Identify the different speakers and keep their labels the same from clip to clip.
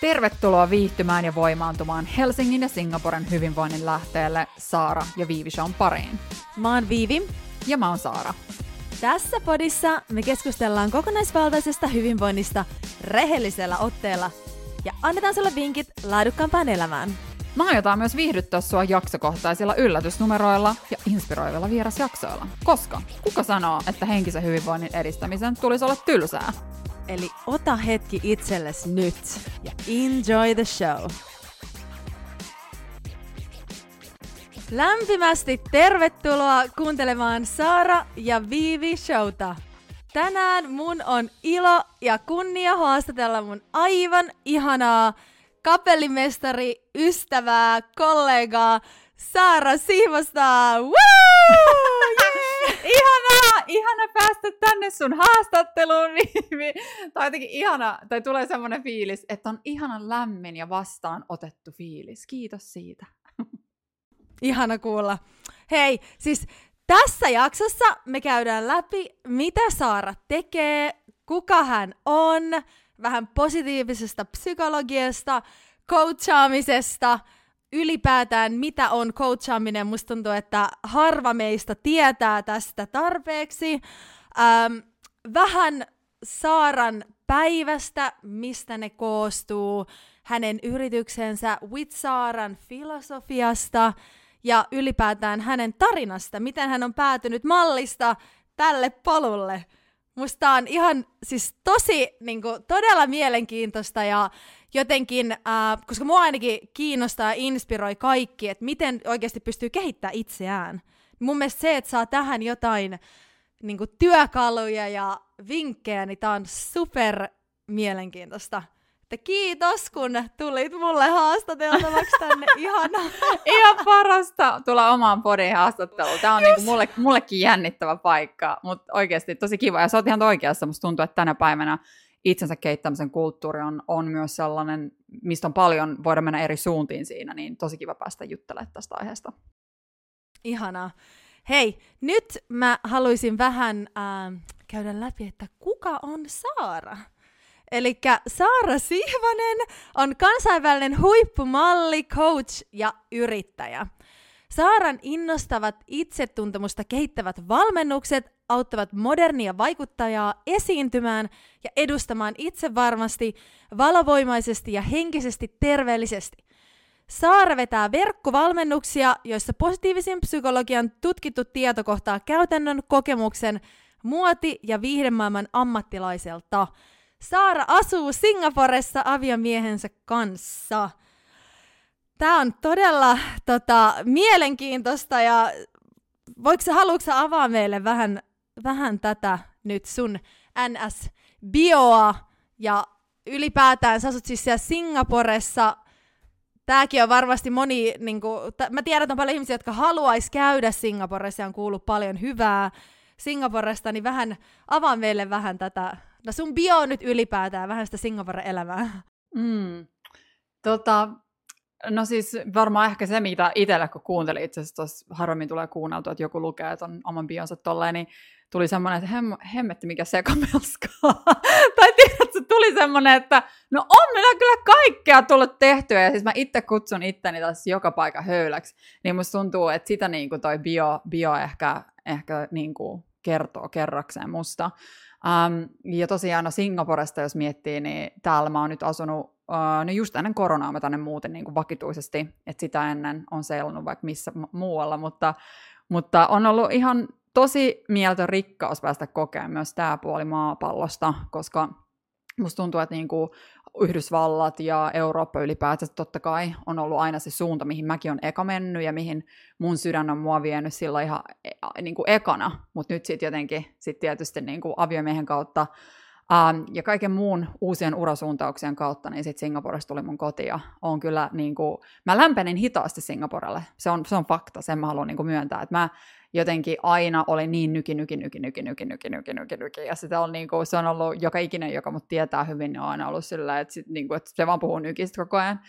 Speaker 1: Tervetuloa viihtymään ja voimaantumaan Helsingin ja Singaporen hyvinvoinnin lähteelle Saara ja Viivi Shown pariin.
Speaker 2: Mä oon Viivi.
Speaker 1: Ja mä oon Saara.
Speaker 2: Tässä podissa me keskustellaan kokonaisvaltaisesta hyvinvoinnista rehellisellä otteella ja annetaan sulle vinkit laadukkaampaan elämään.
Speaker 1: Mä aiotaan myös viihdyttää sua jaksokohtaisilla yllätysnumeroilla ja inspiroivilla vierasjaksoilla. Koska kuka sanoo, että henkisen hyvinvoinnin edistämisen tulisi olla tylsää?
Speaker 2: Eli ota hetki itsellesi nyt ja enjoy the show. Lämpimästi tervetuloa kuuntelemaan Saara ja Viivi Showta. Tänään mun on ilo ja kunnia haastatella mun aivan ihanaa kapellimestari, ystävää, kollegaa Saara Siivosta. Woo!
Speaker 1: Yeah! ihanaa, ihana päästä tänne sun haastatteluun. tai jotenkin ihana, tai tulee semmoinen fiilis, että on ihana lämmin ja vastaan otettu fiilis. Kiitos siitä.
Speaker 2: Ihana kuulla. Hei, siis tässä jaksossa me käydään läpi, mitä Saara tekee, kuka hän on, vähän positiivisesta psykologiasta, coachaamisesta, ylipäätään mitä on coachaaminen. Musta tuntuu, että harva meistä tietää tästä tarpeeksi. Ähm, vähän Saaran päivästä, mistä ne koostuu, hänen yrityksensä With Saaran filosofiasta ja ylipäätään hänen tarinasta, miten hän on päätynyt mallista tälle polulle. Musta on ihan siis tosi niin kuin, todella mielenkiintoista ja jotenkin, äh, koska mua ainakin kiinnostaa ja inspiroi kaikki, että miten oikeasti pystyy kehittämään itseään. Mun mielestä se, että saa tähän jotain niin kuin, työkaluja ja vinkkejä, niin tää on super mielenkiintoista. Että kiitos, kun tulit mulle haastateltavaksi tänne. Ihana.
Speaker 1: Ihan parasta tulla omaan podin haastatteluun. Tämä on yes. niinku mulle, mullekin jännittävä paikka, mutta oikeasti tosi kiva. Ja sä oot ihan oikeassa. Musta tuntuu, että tänä päivänä itsensä keittämisen kulttuuri on, on myös sellainen, mistä on paljon, voida mennä eri suuntiin siinä, niin tosi kiva päästä juttelemaan tästä aiheesta.
Speaker 2: Ihanaa. Hei, nyt mä haluaisin vähän äh, käydä läpi, että kuka on Saara? Eli Saara Sihvonen on kansainvälinen huippumalli, coach ja yrittäjä. Saaran innostavat itsetuntemusta kehittävät valmennukset auttavat modernia vaikuttajaa esiintymään ja edustamaan itse varmasti, valovoimaisesti ja henkisesti terveellisesti. Saara vetää verkkovalmennuksia, joissa positiivisen psykologian tutkittu tieto kohtaa käytännön kokemuksen muoti- ja viihdemaailman ammattilaiselta – Saara asuu Singaporessa aviomiehensä kanssa. Tämä on todella tota, mielenkiintoista ja voiko haluatko sä avaa meille vähän, vähän tätä nyt sun NS-bioa ja ylipäätään sä asut siis siellä Singaporessa. Tämäkin on varmasti moni, niin kuin, t- mä tiedän, että on paljon ihmisiä, jotka haluaisi käydä Singaporessa ja on kuullut paljon hyvää Singaporesta, niin vähän avaa meille vähän tätä No sun bio nyt ylipäätään vähän sitä Singapore-elämää.
Speaker 1: Mm. Tota, no siis varmaan ehkä se, mitä itselle, kun kuuntelin itse asiassa harvemmin tulee kuunneltua, että joku lukee on oman bionsa tolleen, niin tuli semmoinen, että hem, hemmetti mikä sekamelskaa. tai tiedätkö, tuli semmoinen, että no on meillä kyllä kaikkea tullut tehtyä, ja siis mä itse kutsun itteni taas joka paikka höyläksi, niin musta tuntuu, että sitä niin kuin toi bio, bio ehkä, ehkä niin kuin kertoo kerrakseen musta. Um, ja tosiaan no Singaporesta, jos miettii, niin täällä mä oon nyt asunut, uh, no just ennen koronaa mä tänne muuten niin kuin vakituisesti, että sitä ennen on seilannut vaikka missä muualla, mutta, mutta on ollut ihan tosi mieltön rikkaus päästä kokemaan myös tämä puoli maapallosta, koska musta tuntuu, että niin kuin Yhdysvallat ja Eurooppa ylipäätään totta kai on ollut aina se suunta, mihin mäkin on eka mennyt ja mihin mun sydän on mua vienyt sillä ihan e, niin kuin ekana, mutta nyt sitten jotenkin sit tietysti niin kuin aviomiehen kautta Um, ja kaiken muun uusien urasuuntauksien kautta, niin sitten Singaporesta tuli mun koti ja on kyllä, niin kuin, mä lämpenin hitaasti Singaporelle. Se on, se on fakta, sen mä haluan niin kuin myöntää. Että mä jotenkin aina olin niin nyki, nyki, nyki, nyki, nyki, nyki, nyki, nyki, nyki. Ja sitä on, niin kuin, se on ollut joka ikinen, joka mut tietää hyvin, niin on aina ollut sillä, että, sit, niin kuin, että se vaan puhuu nykistä koko ajan.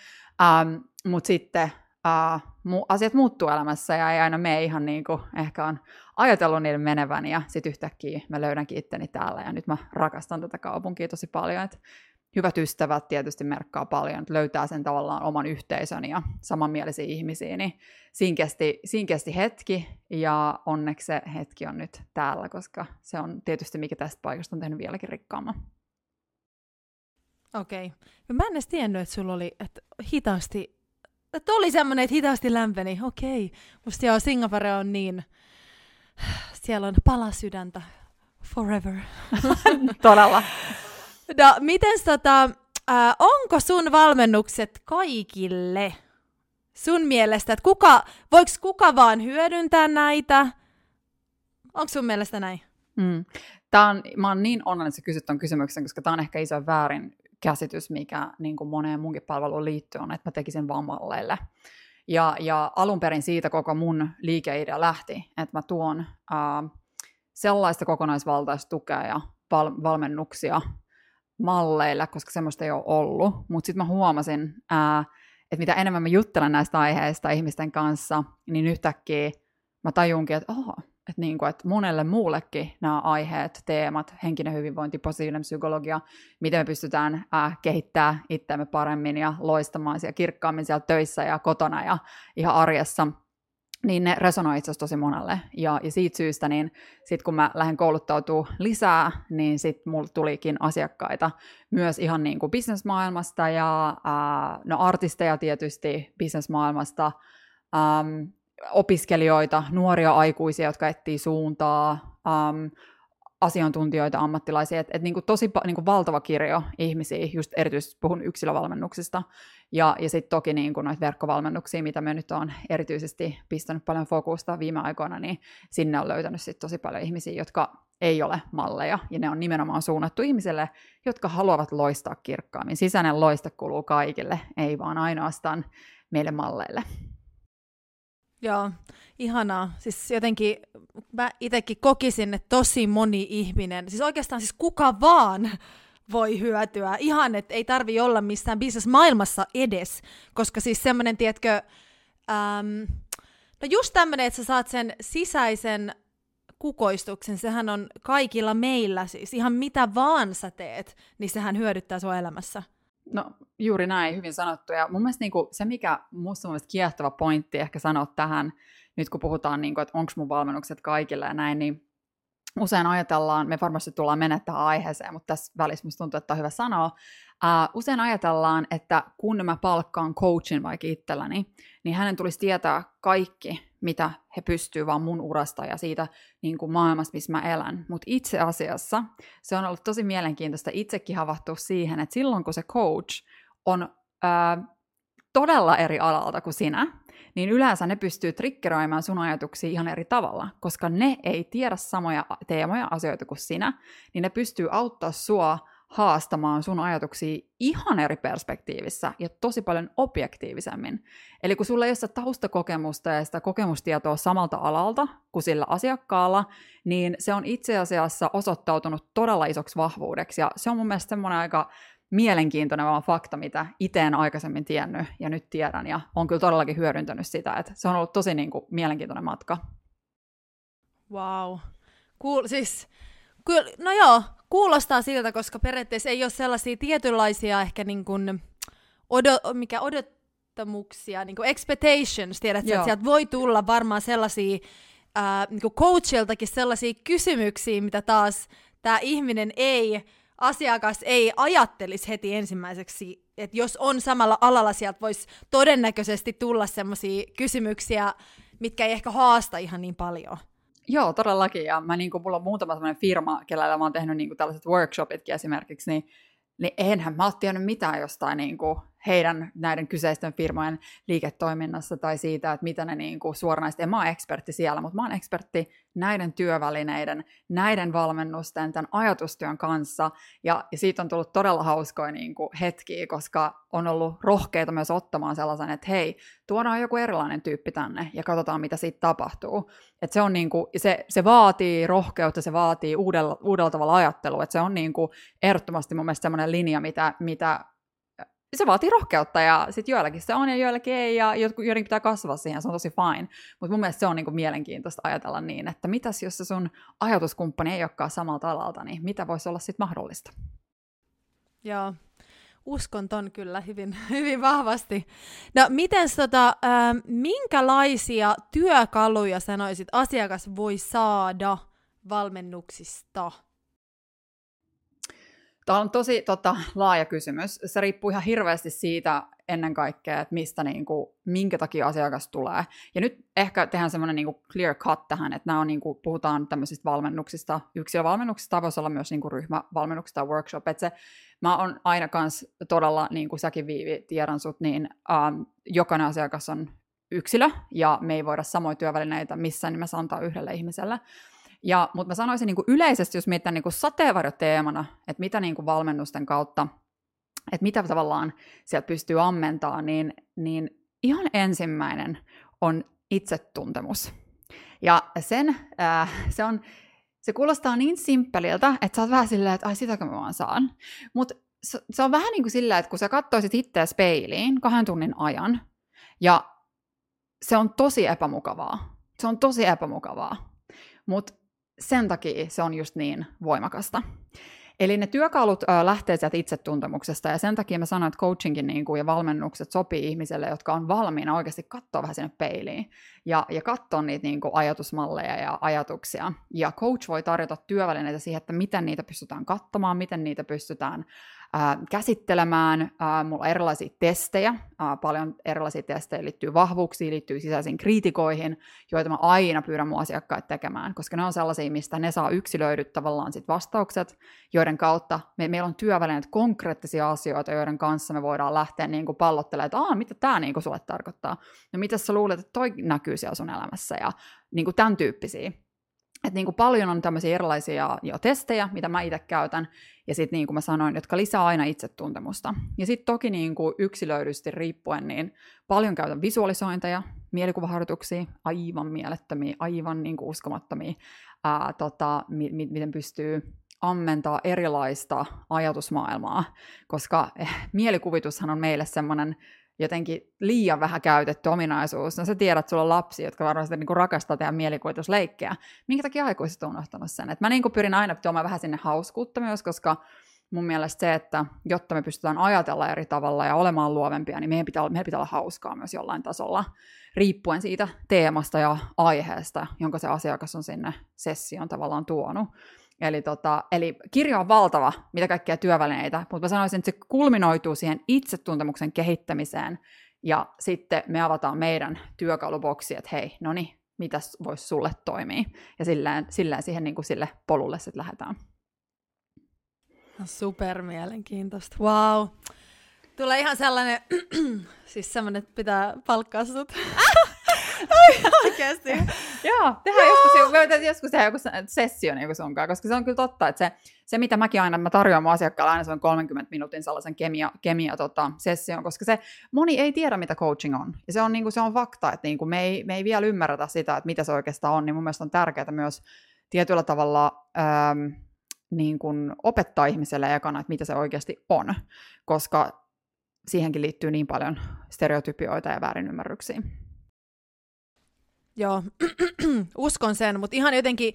Speaker 1: Um, Mutta sitten uh, mu- asiat muuttuu elämässä ja ei aina mene ihan niin kuin ehkä on ajatellut niiden menevän ja sitten yhtäkkiä mä löydänkin itteni täällä ja nyt mä rakastan tätä kaupunkia tosi paljon, että hyvät ystävät tietysti merkkaa paljon, että löytää sen tavallaan oman yhteisön ja samanmielisiä ihmisiä, niin siinä kesti, siinä kesti hetki, ja onneksi se hetki on nyt täällä, koska se on tietysti mikä tästä paikasta on tehnyt vieläkin rikkaamman.
Speaker 2: Okei. Okay. Mä en edes tiennyt, että sulla oli että hitaasti, että oli semmoinen, että hitaasti lämpeni. Okei. Okay. Musta joo, Singapore on niin, siellä on pala sydäntä forever.
Speaker 1: Todella.
Speaker 2: No, miten tota, äh, onko sun valmennukset kaikille? Sun mielestä, että kuka, voiko kuka vaan hyödyntää näitä? Onko sun mielestä näin?
Speaker 1: Mm. Tää on, mä oon niin onnellinen, että kysyt ton kysymyksen, koska tämä on ehkä iso väärin käsitys, mikä niin kuin moneen munkin palveluun liittyy, on, että mä tekisin vaan malleille. Ja, ja alun perin siitä koko mun liikeidea lähti, että mä tuon äh, sellaista kokonaisvaltaista tukea ja val- valmennuksia malleille, koska semmoista ei ole ollut. Mutta sitten mä huomasin, ää, että mitä enemmän mä juttelen näistä aiheista ihmisten kanssa, niin yhtäkkiä mä tajunkin, että, oho, että, niin kuin, monelle muullekin nämä aiheet, teemat, henkinen hyvinvointi, positiivinen psykologia, miten me pystytään ää, kehittämään itseämme paremmin ja loistamaan siellä kirkkaammin siellä töissä ja kotona ja ihan arjessa – niin ne resonoi itse asiassa tosi monelle. Ja, ja siitä syystä, niin sitten kun mä lähden kouluttautuu lisää, niin sitten mulla tulikin asiakkaita myös ihan niin kuin bisnesmaailmasta ja ää, no artisteja tietysti bisnesmaailmasta, äm, opiskelijoita, nuoria aikuisia, jotka etsii suuntaa, äm, asiantuntijoita, ammattilaisia, että et niinku tosi niinku valtava kirjo ihmisiä, just erityisesti puhun yksilövalmennuksista, ja, ja sitten toki niinku noita verkkovalmennuksia, mitä me nyt on erityisesti pistänyt paljon fokusta viime aikoina, niin sinne on löytänyt sit tosi paljon ihmisiä, jotka ei ole malleja, ja ne on nimenomaan suunnattu ihmisille, jotka haluavat loistaa kirkkaammin. Sisäinen loiste kuuluu kaikille, ei vaan ainoastaan meille malleille.
Speaker 2: Joo, ihanaa. Siis jotenkin mä itsekin kokisin, että tosi moni ihminen, siis oikeastaan siis kuka vaan voi hyötyä. Ihan, että ei tarvi olla missään maailmassa edes, koska siis semmoinen, tiedätkö, äm, no just tämmöinen, että sä saat sen sisäisen kukoistuksen, sehän on kaikilla meillä siis, ihan mitä vaan sä teet, niin sehän hyödyttää sua elämässä.
Speaker 1: No juuri näin, hyvin sanottu. Ja mun mielestä niin kuin, se, mikä musta on kiehtova pointti ehkä sanoa tähän, nyt kun puhutaan, niin kuin, että onko mun valmennukset kaikille ja näin, niin usein ajatellaan, me varmasti tullaan menettämään aiheeseen, mutta tässä välissä musta tuntuu, että on hyvä sanoa, uh, usein ajatellaan, että kun mä palkkaan coachin vaikka itselläni, niin hänen tulisi tietää kaikki, mitä he pystyvät vaan mun urasta ja siitä niin kuin maailmasta, missä mä elän. Mutta itse asiassa se on ollut tosi mielenkiintoista itsekin havahtua siihen, että silloin kun se coach on ää, todella eri alalta kuin sinä, niin yleensä ne pystyy triggeroimaan sun ajatuksia ihan eri tavalla, koska ne ei tiedä samoja teemoja, asioita kuin sinä, niin ne pystyy auttaa sua haastamaan sun ajatuksia ihan eri perspektiivissä ja tosi paljon objektiivisemmin. Eli kun sulla ei ole sitä taustakokemusta ja sitä kokemustietoa samalta alalta kuin sillä asiakkaalla, niin se on itse asiassa osoittautunut todella isoksi vahvuudeksi. Ja se on mun mielestä semmoinen aika mielenkiintoinen vaan fakta, mitä itse en aikaisemmin tiennyt ja nyt tiedän. Ja on kyllä todellakin hyödyntänyt sitä, että se on ollut tosi niin kuin, mielenkiintoinen matka.
Speaker 2: Wow. Cool. Siis, kyllä, no joo, kuulostaa siltä, koska periaatteessa ei ole sellaisia tietynlaisia ehkä niin kuin odot, mikä odottamuksia, niin kuin expectations, tiedät että sieltä voi tulla varmaan sellaisia ää, niin kuin coachiltakin sellaisia kysymyksiä, mitä taas tämä ihminen ei, asiakas ei ajattelisi heti ensimmäiseksi, että jos on samalla alalla, sieltä voisi todennäköisesti tulla sellaisia kysymyksiä, mitkä ei ehkä haasta ihan niin paljon.
Speaker 1: Joo, todellakin. Ja mä, niin kuin, mulla on muutama sellainen firma, kellä mä oon tehnyt niin kuin, tällaiset workshopitkin esimerkiksi, niin, niin enhän mä oon tiennyt mitään jostain niin kuin, heidän näiden kyseisten firmojen liiketoiminnassa tai siitä, että mitä ne niin kuin suoranaisesti, en mä ole ekspertti siellä, mutta mä oon ekspertti näiden työvälineiden, näiden valmennusten, tämän ajatustyön kanssa, ja, ja siitä on tullut todella hauskoja niin kuin hetkiä, koska on ollut rohkeita myös ottamaan sellaisen, että hei, tuodaan joku erilainen tyyppi tänne, ja katsotaan, mitä siitä tapahtuu. Et se, on niin kuin, se, se vaatii rohkeutta, se vaatii uudella, uudella tavalla ajattelua, että se on niin kuin ehdottomasti mun mielestä semmoinen linja, mitä, mitä se vaatii rohkeutta ja sitten joillakin se on ja joillakin ei ja joidenkin pitää kasvaa siihen, se on tosi fine. Mutta mun mielestä se on niinku mielenkiintoista ajatella niin, että mitäs jos se sun ajatuskumppani ei olekaan samalta alalta, niin mitä voisi olla sitten mahdollista?
Speaker 2: Joo. uskon ton kyllä hyvin, hyvin vahvasti. No miten tota, äh, minkälaisia työkaluja sanoisit asiakas voi saada valmennuksista?
Speaker 1: Tämä on tosi tota, laaja kysymys. Se riippuu ihan hirveästi siitä ennen kaikkea, että mistä, niin kuin, minkä takia asiakas tulee. Ja nyt ehkä tehdään semmoinen niin clear cut tähän, että nämä on, niin kuin, puhutaan tämmöisistä valmennuksista, yksilövalmennuksista, voisi olla myös niin kuin, ryhmävalmennuksista, workshop. Että se, mä oon aina kans todella, niin kuin säkin Viivi, tiedän sut, niin ähm, jokainen asiakas on yksilö, ja me ei voida samoja työvälineitä missään nimessä antaa yhdelle ihmiselle. Ja, mutta mä sanoisin niin kuin yleisesti, jos mietitään niin sateenvarjoteemana, että mitä niin kuin valmennusten kautta, että mitä tavallaan sieltä pystyy ammentaa, niin, niin ihan ensimmäinen on itsetuntemus. Ja sen, äh, se, on, se kuulostaa niin simppeliltä, että sä oot vähän silleen, että ai sitäkö mä vaan saan. Mutta se, se on vähän niin kuin silleen, että kun sä katsoisit itseä peiliin kahden tunnin ajan, ja se on tosi epämukavaa. Se on tosi epämukavaa. Mutta sen takia se on just niin voimakasta. Eli ne työkalut ö, lähtee sieltä itsetuntemuksesta, ja sen takia mä sanoin, että coachingin niin kuin, ja valmennukset sopii ihmisille, jotka on valmiina oikeasti katsoa vähän sinne peiliin, ja, ja katsoa niitä niin kuin, ajatusmalleja ja ajatuksia. Ja coach voi tarjota työvälineitä siihen, että miten niitä pystytään katsomaan, miten niitä pystytään ää, käsittelemään. Ää, mulla on erilaisia testejä, ää, paljon erilaisia testejä liittyy vahvuuksiin, liittyy sisäisiin kriitikoihin, joita mä aina pyydän mun asiakkaat tekemään, koska ne on sellaisia, mistä ne saa yksilöidyt tavallaan sit vastaukset, joiden kautta me, meillä on työvälineet konkreettisia asioita, joiden kanssa me voidaan lähteä niin kuin pallottelemaan, että Aa, mitä tämä niin sulle tarkoittaa, no mitä sä luulet, että toi näkyy siellä sun elämässä, ja niin kuin tämän tyyppisiä. Et niin kuin paljon on tämmöisiä erilaisia jo testejä, mitä mä itse käytän, ja sitten niin kuin mä sanoin, jotka lisää aina itsetuntemusta. Ja sitten toki niin kuin yksilöidysti riippuen, niin paljon käytän visualisointeja, mielikuvaharjoituksia, aivan mielettömiä, aivan niin kuin uskomattomia, ää, tota, mi- mi- miten pystyy ammentaa erilaista ajatusmaailmaa, koska eh, mielikuvitushan on meille semmoinen jotenkin liian vähän käytetty ominaisuus. No sä tiedät, että sulla on lapsi, jotka varmasti niin rakastaa tehdä mielikuvitusleikkejä. Minkä takia aikuiset on unohtanut sen? Et mä niin pyrin aina tuomaan vähän sinne hauskuutta myös, koska mun mielestä se, että jotta me pystytään ajatella eri tavalla ja olemaan luovempia, niin meidän pitää, meidän pitää olla hauskaa myös jollain tasolla, riippuen siitä teemasta ja aiheesta, jonka se asiakas on sinne sessioon tavallaan tuonut. Eli, tota, eli kirjo on valtava, mitä kaikkia työvälineitä, mutta mä sanoisin, että se kulminoituu siihen itsetuntemuksen kehittämiseen, ja sitten me avataan meidän työkaluboksi, että hei, no niin, mitäs voisi sulle toimia, ja silleen, silleen siihen niin kuin sille polulle sitten lähdetään.
Speaker 2: No super mielenkiintoista. Wow. Tulee ihan sellainen, siis sellainen, että pitää palkkaa sut. Oikeasti.
Speaker 1: Joo, tehdään joskus, me joskus tehdä joku sessio niin sunkaan, koska se on kyllä totta, että se, se mitä mäkin aina, mä tarjoan mun asiakkaalle aina se on 30 minuutin sellaisen kemia, kemia tota, session, koska se moni ei tiedä, mitä coaching on. Ja se on, niin kuin, se on fakta, että niin kuin me, ei, me ei vielä ymmärretä sitä, että mitä se oikeastaan on, niin mun mielestä on tärkeää myös tietyllä tavalla ähm, niin kuin opettaa ihmiselle ekana, että mitä se oikeasti on, koska siihenkin liittyy niin paljon stereotypioita ja väärinymmärryksiä.
Speaker 2: Joo, uskon sen, mutta ihan jotenkin,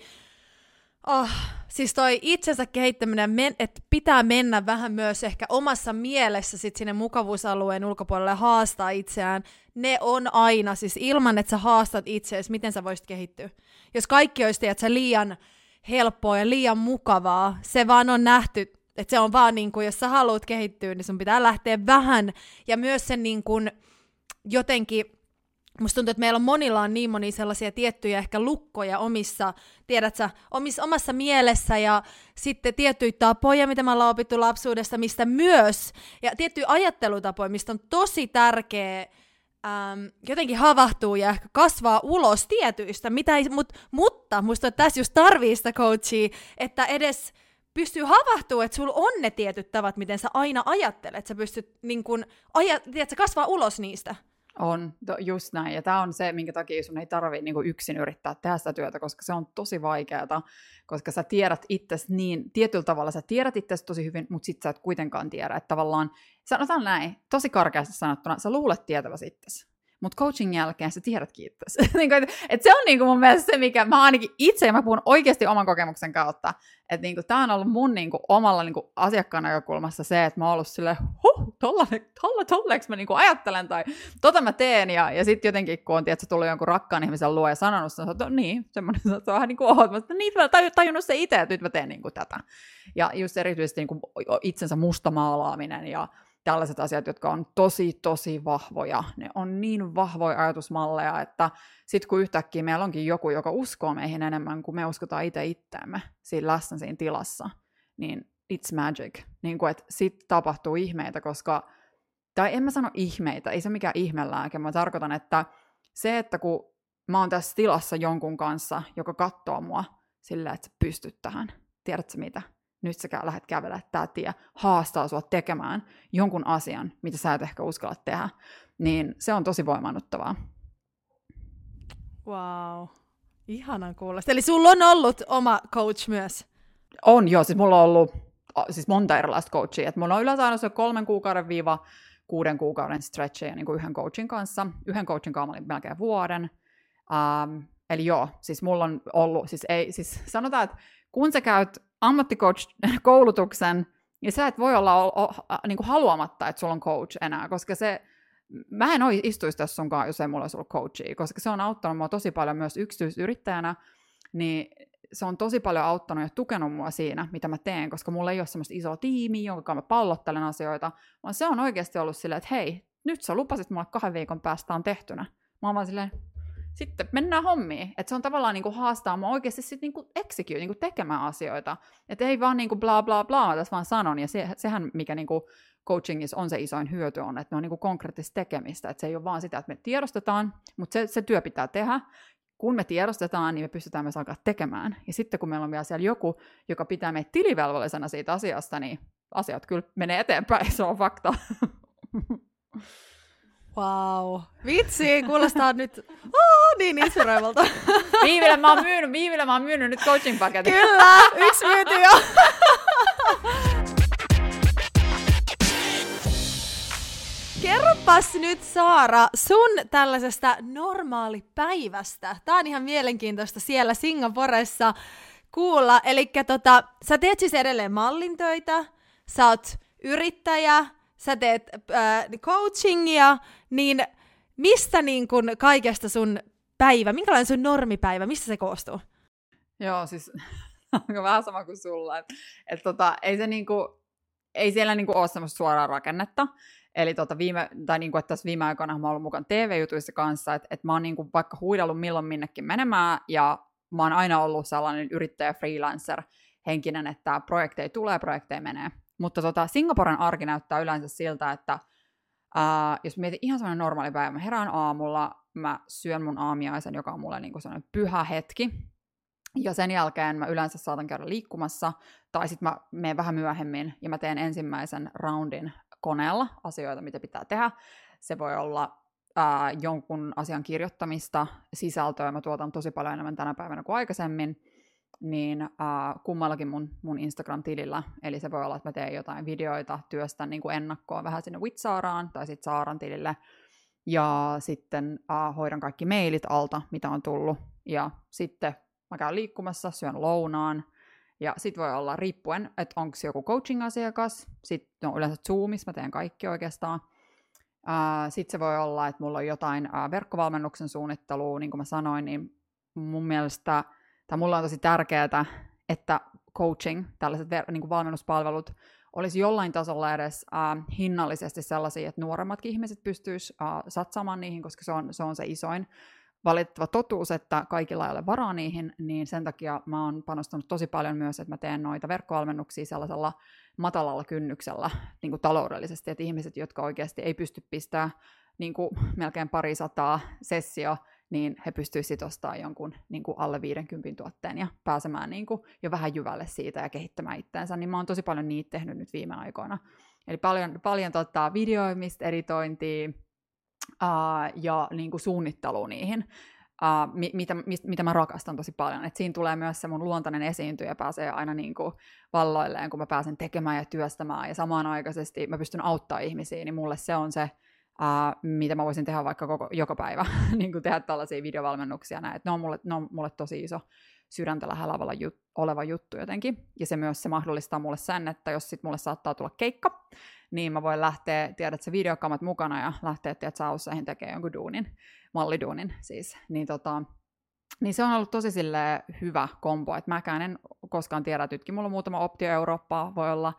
Speaker 2: oh, siis toi itsensä kehittäminen, että pitää mennä vähän myös ehkä omassa mielessä sit sinne mukavuusalueen ulkopuolelle haastaa itseään, ne on aina, siis ilman, että sä haastat itseäsi, miten sä voisit kehittyä. Jos kaikki olisi tiedät, liian helppoa ja liian mukavaa, se vaan on nähty, että se on vaan niin kuin, jos sä haluat kehittyä, niin sun pitää lähteä vähän, ja myös sen niin kuin, jotenkin Musta tuntuu, että meillä on monilla on niin moni sellaisia tiettyjä ehkä lukkoja omissa, tiedätkö, omissa, omassa mielessä ja sitten tiettyjä tapoja, mitä me ollaan opittu lapsuudesta, mistä myös, ja tiettyjä ajattelutapoja, mistä on tosi tärkeä äm, jotenkin havahtuu ja ehkä kasvaa ulos tietyistä, mitä ei, mut, mutta musta että tässä just tarvii sitä coachia, että edes pystyy havahtua, että sulla on ne tietyt tavat, miten sä aina ajattelet, sä pystyt niin kun, ajat, tiedätkö, kasvaa ulos niistä.
Speaker 1: On, to, just näin. Ja tämä on se, minkä takia sun ei tarvitse niinku yksin yrittää tehdä sitä työtä, koska se on tosi vaikeaa, koska sä tiedät itsesi niin, tietyllä tavalla sä tiedät itsesi tosi hyvin, mutta sit sä et kuitenkaan tiedä, että tavallaan, sanotaan näin, tosi karkeasti sanottuna, sä luulet tietäväsi itsesi, mutta coaching jälkeen sä tiedät kiittää. niin et, se on niinku mun mielestä se, mikä mä ainakin itse, ja mä puhun oikeasti oman kokemuksen kautta, että niinku, tämä on ollut mun niinku, omalla niinku, asiakkaan näkökulmassa se, että mä oon ollut silleen, huh, tolla, tolla, tolleeksi mä niinku, ajattelen, tai tota mä teen, ja, ja sitten jotenkin, kun on tietysti, tullut jonkun rakkaan ihmisen luo ja sanonut, että niin, semmoinen, se on vähän niin kuin oot, mutta niin, mä tajunnut se itse, että nyt mä teen niinku, tätä. Ja just erityisesti niinku, itsensä mustamaalaaminen, ja tällaiset asiat, jotka on tosi, tosi vahvoja. Ne on niin vahvoja ajatusmalleja, että sitten kun yhtäkkiä meillä onkin joku, joka uskoo meihin enemmän kuin me uskotaan itse itteemme siinä läsnä siinä tilassa, niin it's magic. Niin kuin, että sitten tapahtuu ihmeitä, koska, tai en mä sano ihmeitä, ei se mikään ihmelääke, mä tarkoitan, että se, että kun mä oon tässä tilassa jonkun kanssa, joka katsoo mua silleen, että sä pystyt tähän, tiedätkö mitä? Nyt sä lähdet kävellä tämä tie, haastaa sua tekemään jonkun asian, mitä sä et ehkä uskalla tehdä, niin se on tosi voimannuttavaa.
Speaker 2: Wow, ihanan kuulosta. Eli sulla on ollut oma coach myös?
Speaker 1: On, joo. Siis mulla on ollut siis monta erilaista coachia. Et mulla on yleensä aina se kolmen kuukauden viiva kuuden kuukauden stretchejä niin kuin yhden coachin kanssa. Yhden coachin kanssa olin melkein vuoden. Um, eli joo, siis mulla on ollut, siis, ei, siis sanotaan, että kun sä käyt ammatticoach-koulutuksen, niin sä et voi olla o, o, niin kuin haluamatta, että sulla on coach enää, koska se, mä en ole istuisi tässä sunkaan, jos ei mulla olisi ollut coachia, koska se on auttanut mua tosi paljon myös yksityisyrittäjänä, niin se on tosi paljon auttanut ja tukenut mua siinä, mitä mä teen, koska mulla ei ole semmoista isoa tiimiä, jonka mä pallottelen asioita, vaan se on oikeasti ollut silleen, että hei, nyt sä lupasit mulle kahden viikon päästä on tehtynä. Mä oon vaan silleen, sitten mennään hommiin. Että se on tavallaan niinku haastaa mua oikeasti sit niinku execute, niinku tekemään asioita. Että ei vaan niinku bla bla bla, tässä vaan sanon. Ja se, sehän, mikä niinku coachingissa on se isoin hyöty on, että ne on niinku konkreettista tekemistä. Että se ei ole vaan sitä, että me tiedostetaan, mutta se, se työ pitää tehdä. Kun me tiedostetaan, niin me pystytään myös alkaa tekemään. Ja sitten kun meillä on vielä siellä joku, joka pitää meitä tilivelvollisena siitä asiasta, niin asiat kyllä menee eteenpäin, se on fakta.
Speaker 2: Wow. Vitsi, kuulostaa nyt oh, niin inspiroivalta.
Speaker 1: Viiville mä oon myynyt, Viiville mä oon myynyt nyt coaching paketin.
Speaker 2: Kyllä, yksi myyty jo. Kerropas nyt Saara sun tällaisesta normaalipäivästä. Tää on ihan mielenkiintoista siellä Singaporessa kuulla. Eli tota, sä teet siis edelleen mallintöitä, sä oot yrittäjä, sä teet äh, coachingia, niin mistä niin kun kaikesta sun päivä, minkälainen sun normipäivä, mistä se koostuu?
Speaker 1: Joo, siis on vähän sama kuin sulla, että et tota, ei, se niinku, ei siellä niinku ole semmoista suoraa rakennetta, Eli tota viime, tai niinku, että tässä viime aikoina mä oon ollut mukana TV-jutuissa kanssa, että, että mä oon niinku vaikka huidellut milloin minnekin menemään, ja mä oon aina ollut sellainen yrittäjä, freelancer, henkinen, että projekteja tulee, projekteja menee. Mutta tota, Singaporen arki näyttää yleensä siltä, että ää, jos mietin ihan sellainen normaali päivä, mä herään aamulla, mä syön mun aamiaisen, joka on mulle niinku sellainen pyhä hetki, ja sen jälkeen mä yleensä saatan käydä liikkumassa, tai sitten mä menen vähän myöhemmin, ja mä teen ensimmäisen roundin koneella asioita, mitä pitää tehdä. Se voi olla ää, jonkun asian kirjoittamista, sisältöä, mä tuotan tosi paljon enemmän tänä päivänä kuin aikaisemmin, niin äh, kummallakin mun, mun Instagram-tilillä. Eli se voi olla, että mä teen jotain videoita, työstän niin kuin ennakkoa vähän sinne Witsaaraan tai sitten Saaran tilille. Ja sitten äh, hoidan kaikki mailit alta, mitä on tullut. Ja sitten mä käyn liikkumassa, syön lounaan. Ja sitten voi olla riippuen, että onko joku coaching-asiakas. Sitten no, yleensä Zoomissa mä teen kaikki oikeastaan. Uh, sitten se voi olla, että mulla on jotain uh, verkkovalmennuksen suunnittelua, niin kuin mä sanoin, niin mun mielestä tai mulla on tosi tärkeää, että coaching, tällaiset ver- niin kuin valmennuspalvelut, olisi jollain tasolla edes äh, hinnallisesti sellaisia, että nuoremmatkin ihmiset pystyisivät äh, satsaamaan niihin, koska se on, se on se isoin valitettava totuus, että kaikilla ei ole varaa niihin, niin sen takia mä oon panostanut tosi paljon myös, että mä teen noita verkkovalmennuksia sellaisella matalalla kynnyksellä niin kuin taloudellisesti, että ihmiset, jotka oikeasti ei pysty pistämään niin kuin melkein pari sataa sessio niin he pystyisivät ostamaan jonkun niin kuin alle 50 tuotteen ja pääsemään niin kuin jo vähän jyvälle siitä ja kehittämään itteensä, niin mä oon tosi paljon niitä tehnyt nyt viime aikoina. Eli paljon, paljon tota, videoimista, editointia uh, ja niin kuin suunnittelua niihin, uh, mitä, mitä mä rakastan tosi paljon. Et siinä tulee myös se mun luontainen esiintyjä pääsee aina niin kuin valloilleen, kun mä pääsen tekemään ja työstämään ja samanaikaisesti mä pystyn auttaa ihmisiä, niin mulle se on se uh, mitä mä voisin tehdä vaikka koko, joka päivä, niin kuin tehdä tällaisia videovalmennuksia. Näin. Ne, on mulle, ne on mulle tosi iso sydäntä lähellä jut, oleva juttu jotenkin. Ja se myös se mahdollistaa mulle sen, että jos sit mulle saattaa tulla keikka, niin mä voin lähteä, tiedät se videokamat mukana ja lähteä, tiedät sä tekemään jonkun duunin, malliduunin siis. Niin tota, niin se on ollut tosi sille hyvä kombo, että mäkään en koskaan tiedä, että mulla on muutama optio Eurooppaa, voi olla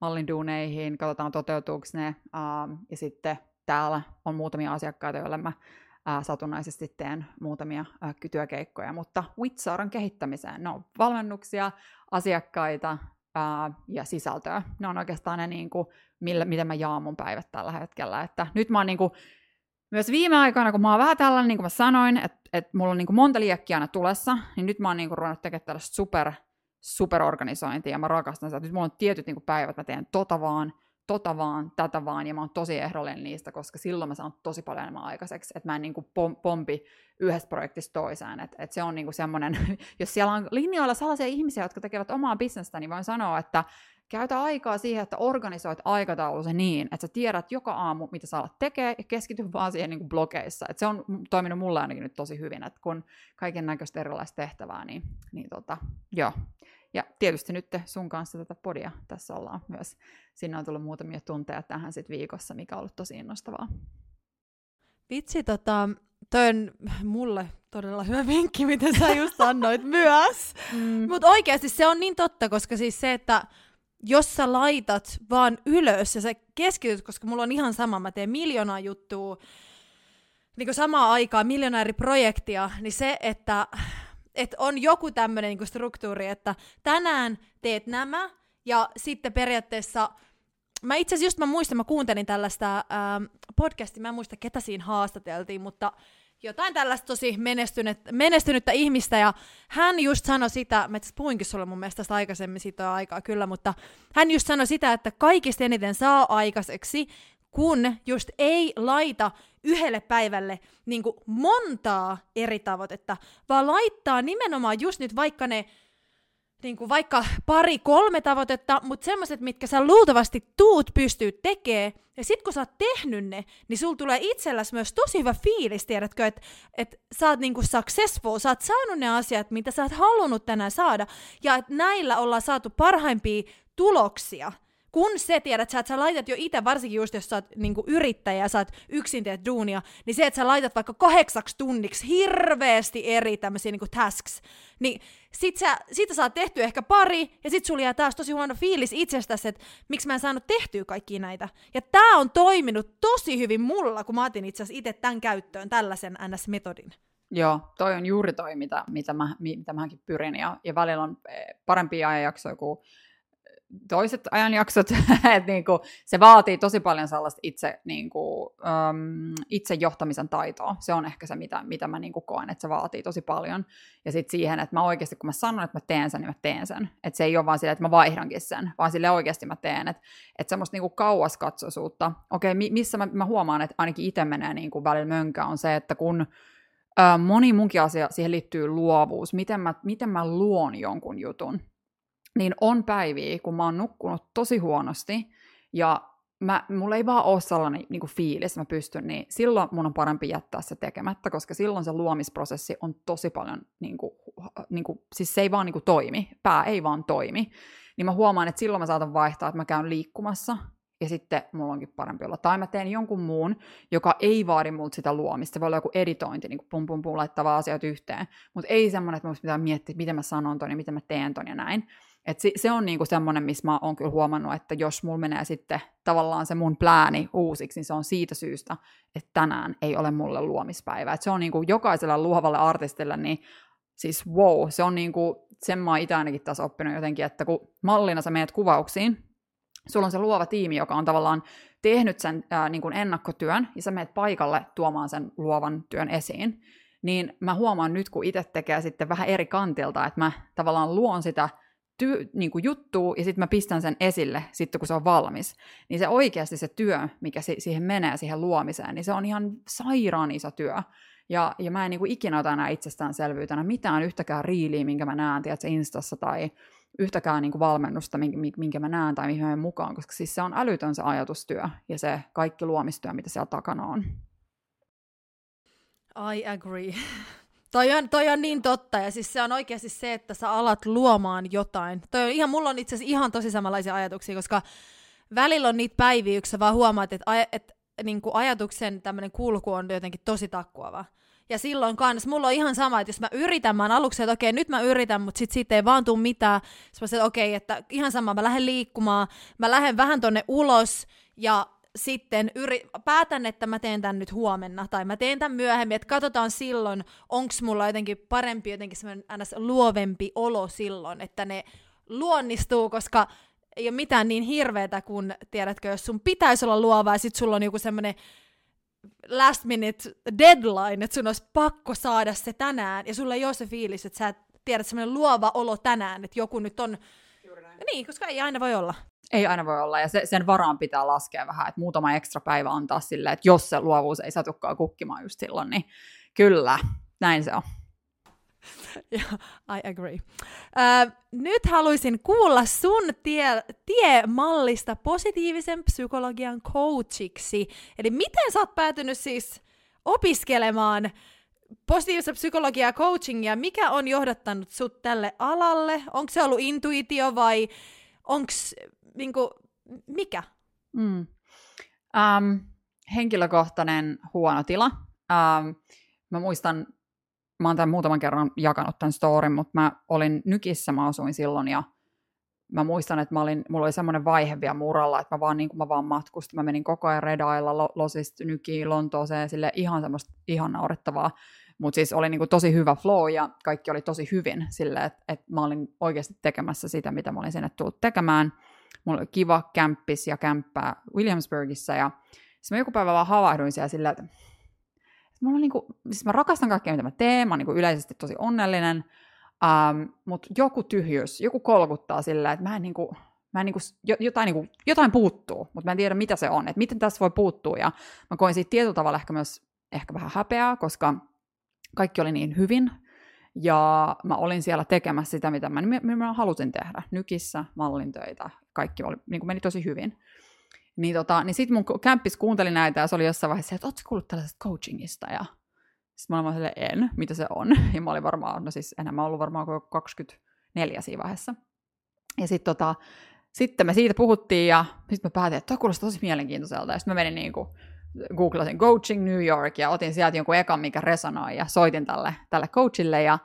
Speaker 1: mallin duuneihin, katsotaan toteutuuko ne, uh, ja sitten täällä on muutamia asiakkaita, joille mä uh, satunnaisesti teen muutamia uh, työkeikkoja, mutta Witsaaran kehittämiseen, no valmennuksia, asiakkaita uh, ja sisältöä, ne on oikeastaan ne, niin kuin, millä, miten mä jaan mun päivät tällä hetkellä, että nyt mä oon niin kuin, myös viime aikoina, kun mä oon vähän tällainen, niin kuin mä sanoin, että, että mulla on niin kuin monta liekkiä aina tulessa, niin nyt mä oon niin kuin ruvennut tekemään tällaista super, superorganisointia, ja mä rakastan sitä. Nyt mulla on tietyt niin kuin päivät, mä teen tota vaan, tota vaan, tätä vaan, ja mä oon tosi ehdollinen niistä, koska silloin mä saan tosi paljon enemmän aikaiseksi, että mä en niin kuin pompi yhdestä projektista toiseen, että että se on niin kuin semmoinen, jos siellä on linjoilla sellaisia ihmisiä, jotka tekevät omaa bisnestä, niin voin sanoa, että Käytä aikaa siihen, että organisoit aikataulusi niin, että sä tiedät joka aamu, mitä sä alat tekee, ja keskity vaan siihen niin kuin blogeissa. Et se on toiminut mulle ainakin nyt tosi hyvin, että kun kaiken näköistä erilaista tehtävää, niin, niin tota, joo. Ja tietysti nyt sun kanssa tätä podia tässä ollaan myös. Sinne on tullut muutamia tunteja tähän sit viikossa, mikä on ollut tosi innostavaa.
Speaker 2: Vitsi, tota, toi on mulle todella hyvä vinkki, mitä sä just sanoit myös. Mm. Mutta oikeasti se on niin totta, koska siis se, että jos sä laitat vaan ylös ja sä keskityt, koska mulla on ihan sama, mä teen miljoonaa juttua niin kuin samaan aikaan, miljoona eri projektia, niin se, että, että on joku tämmöinen niin struktuuri, että tänään teet nämä, ja sitten periaatteessa mä itse asiassa just mä muistan, mä kuuntelin tällaista ähm, podcastia, mä en muista ketä siinä haastateltiin, mutta jotain tällaista tosi menestynyt, menestynyttä ihmistä, ja hän just sanoi sitä, mä itse puhuinkin sulle mun mielestä tästä aikaisemmin, siitä on aikaa kyllä, mutta hän just sanoi sitä, että kaikista eniten saa aikaiseksi, kun just ei laita yhdelle päivälle niin montaa eri tavoitetta, vaan laittaa nimenomaan just nyt vaikka ne niin kuin vaikka pari, kolme tavoitetta, mutta semmoiset, mitkä sä luultavasti tuut pystyy tekemään, ja sit kun sä oot tehnyt ne, niin sul tulee itselläsi myös tosi hyvä fiilis, tiedätkö, että et sä oot niinku successful, sä oot saanut ne asiat, mitä sä oot halunnut tänään saada, ja että näillä ollaan saatu parhaimpia tuloksia kun se tiedät, sä, että sä laitat jo itse, varsinkin just jos sä oot niinku yrittäjä ja sä oot yksin teet duunia, niin se, että sä laitat vaikka kahdeksaksi tunniksi hirveästi eri tämmöisiä niinku tasks, niin sit sä, siitä saa tehty ehkä pari, ja sit sulla jää taas tosi huono fiilis itsestäsi, että miksi mä en saanut tehtyä kaikkia näitä. Ja tää on toiminut tosi hyvin mulla, kun mä otin itse asiassa itse tämän käyttöön, tällaisen NS-metodin.
Speaker 1: Joo, toi on juuri toi, mitä, mitä, mä, mitä mäkin pyrin, ja, ja välillä on eh, parempia ajanjaksoja kuin toiset ajanjaksot, että niinku, se vaatii tosi paljon sellaista itse, niinku, um, itsejohtamisen taitoa. Se on ehkä se, mitä, mitä mä niinku koen, että se vaatii tosi paljon. Ja sitten siihen, että mä oikeasti, kun mä sanon, että mä teen sen, niin mä teen sen. Että se ei ole vaan silleen, että mä vaihdankin sen, vaan sille oikeasti mä teen. Että et semmoista niinku kauaskatsoisuutta. Okei, missä mä, mä huomaan, että ainakin itse menee niinku välillä mönkä, on se, että kun moni munkin asia, siihen liittyy luovuus. Miten mä, miten mä luon jonkun jutun niin on päiviä, kun mä oon nukkunut tosi huonosti, ja mä, mulla ei vaan ole sellainen niin kuin fiilis, mä pystyn, niin silloin mun on parempi jättää se tekemättä, koska silloin se luomisprosessi on tosi paljon, niin kuin, niin kuin, siis se ei vaan niin kuin toimi, pää ei vaan toimi. Niin mä huomaan, että silloin mä saatan vaihtaa, että mä käyn liikkumassa, ja sitten mulla onkin parempi olla. Tai mä teen jonkun muun, joka ei vaadi multa sitä luomista. Se voi olla joku editointi, niin kuin pum pum pum, laittaa asiat yhteen. Mutta ei semmoinen, että mä pitää miettiä, miten mä sanon ton ja miten mä teen ton ja näin. Et se, se on niinku semmoinen, missä mä oon kyllä huomannut, että jos mulla menee sitten tavallaan se mun plääni uusiksi, niin se on siitä syystä, että tänään ei ole mulle luomispäivä. Et se on niinku jokaisella luovalle artistille, niin siis wow, se on niinku, sen mä oon itse ainakin tässä oppinut jotenkin, että kun mallina sä meet kuvauksiin, sulla on se luova tiimi, joka on tavallaan tehnyt sen ää, niin kuin ennakkotyön, ja sä meet paikalle tuomaan sen luovan työn esiin, niin mä huomaan nyt, kun itse tekee sitten vähän eri kantilta, että mä tavallaan luon sitä ty, niin kuin juttua ja sitten mä pistän sen esille sitten, kun se on valmis. Niin se oikeasti se työ, mikä si- siihen menee, siihen luomiseen, niin se on ihan sairaan iso työ. Ja, ja mä en niin kuin ikinä ota enää itsestäänselvyytenä mitään yhtäkään riiliä, minkä mä näen, tiedätkö, Instassa tai yhtäkään niin kuin valmennusta, minkä, minkä mä näen tai mihin mä mukaan, koska siis se on älytön se ajatustyö ja se kaikki luomistyö, mitä siellä takana on.
Speaker 2: I agree. Toi on, toi on niin totta, ja siis se on oikeasti se, että sä alat luomaan jotain. Toi on ihan, mulla on itse asiassa ihan tosi samanlaisia ajatuksia, koska välillä on niitä päiviä, kun sä vaan huomaat, että, aj- että niin kuin ajatuksen tämmöinen kulku on jotenkin tosi takkuava. Ja silloin kans, mulla on ihan sama, että jos mä yritän, mä oon aluksi, että okei, nyt mä yritän, mutta sit siitä ei vaan tuu mitään. Sitten mä okei, että ihan sama, mä lähden liikkumaan, mä lähden vähän tonne ulos, ja sitten yri- päätän, että mä teen tämän nyt huomenna, tai mä teen tämän myöhemmin, että katsotaan silloin, onko mulla jotenkin parempi, jotenkin semmoinen ns. luovempi olo silloin, että ne luonnistuu, koska ei ole mitään niin hirveätä kuin, tiedätkö, jos sun pitäisi olla luova ja sit sulla on joku semmoinen last minute deadline, että sun olisi pakko saada se tänään, ja sulla ei ole se fiilis, että sä tiedät semmoinen luova olo tänään, että joku nyt on... Niin, koska ei aina voi olla.
Speaker 1: Ei aina voi olla, ja se, sen varaan pitää laskea vähän, että muutama ekstra päivä antaa silleen, että jos se luovuus ei satukaan kukkimaan just silloin, niin kyllä, näin se on.
Speaker 2: I agree. Uh, nyt haluaisin kuulla sun tie, tiemallista positiivisen psykologian coachiksi. Eli miten sä oot päätynyt siis opiskelemaan positiivista psykologiaa coachingia, mikä on johdattanut sut tälle alalle? Onko se ollut intuitio vai onko niinku, mikä? Mm.
Speaker 1: Um, henkilökohtainen huono tila. Um, mä muistan mä oon tämän muutaman kerran jakanut tämän storin, mutta mä olin Nykissä, mä asuin silloin ja mä muistan, että mä olin, mulla oli semmoinen vaihe vielä muralla, että mä vaan, niin mä vaan matkustin, mä menin koko ajan redailla Losista Nykiin, Lontooseen, sille ihan semmoista ihan naurettavaa, mutta siis oli niin kuin tosi hyvä flow ja kaikki oli tosi hyvin sille, että, että mä olin oikeasti tekemässä sitä, mitä mä olin sinne tullut tekemään. Mulla oli kiva kämppis ja kämppää Williamsburgissa ja sitten mä joku päivä vaan havahduin siellä silleen, että mulla on niinku, siis mä rakastan kaikkea, mitä mä teen, mä oon niinku yleisesti tosi onnellinen, um, mutta joku tyhjyys, joku kolkuttaa sillä, että mä en niinku, mä en niinku, jotain, niinku, jotain puuttuu, mutta mä en tiedä, mitä se on, että miten tässä voi puuttua, ja mä koin siitä tietyllä tavalla ehkä myös ehkä vähän häpeää, koska kaikki oli niin hyvin, ja mä olin siellä tekemässä sitä, mitä mä, mitä mä halusin tehdä, nykissä, mallintöitä, kaikki oli, niin kuin meni tosi hyvin. Niin, tota, niin sitten mun kämppis kuunteli näitä ja se oli jossain vaiheessa, että ootko kuullut tällaisesta coachingista? Ja sitten mä olin en, mitä se on. Ja mä olin varmaan, no siis enää mä ollut varmaan 24 siinä vaiheessa. Ja sitten tota, sitten me siitä puhuttiin ja sitten mä päätin, että toi kuulostaa tosi mielenkiintoiselta. Ja sitten mä menin niin kuin, googlasin coaching New York ja otin sieltä jonkun ekan, mikä resonoi ja soitin tälle, tälle coachille ja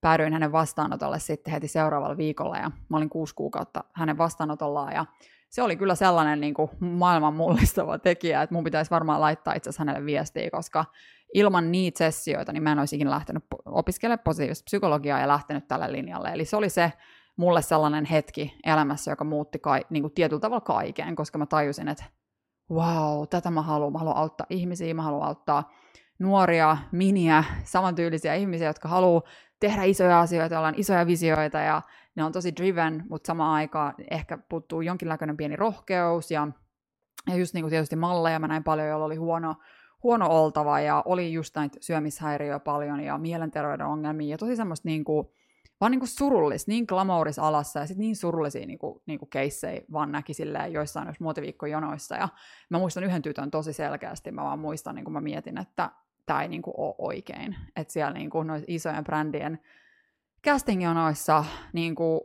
Speaker 1: päädyin hänen vastaanotolle sitten heti seuraavalla viikolla ja mä olin kuusi kuukautta hänen vastaanotollaan ja se oli kyllä sellainen niin kuin maailman mullistava tekijä, että mun pitäisi varmaan laittaa itse hänelle viestiä, koska ilman niitä sessioita niin mä en olisi ikinä lähtenyt opiskelemaan positiivista psykologiaa ja lähtenyt tälle linjalle. Eli se oli se mulle sellainen hetki elämässä, joka muutti kai, niin kuin tietyllä tavalla kaiken, koska mä tajusin, että wow, tätä mä haluan. Mä haluan auttaa ihmisiä, mä haluan auttaa nuoria, miniä, samantyylisiä ihmisiä, jotka haluaa tehdä isoja asioita, ollaan isoja visioita ja ne on tosi driven, mutta samaan aikaan ehkä puuttuu jonkinlainen pieni rohkeus ja, ja just niin kuin tietysti malleja mä näin paljon, joilla oli huono, huono oltava ja oli just näitä syömishäiriöjä paljon ja mielenterveyden ongelmia ja tosi semmoista niin kuin, vaan niin kuin surullista, niin glamouris alassa ja sitten niin surullisia niin kuin, niin kuin keissejä vaan näki silleen joissain jos muotiviikkojonoissa. Ja mä muistan yhden tytön tosi selkeästi, mä vaan muistan, niin kuin mä mietin, että tämä ei niin kuin ole oikein, että siellä niin kuin isojen brändien casting-jonoissa niin kuin,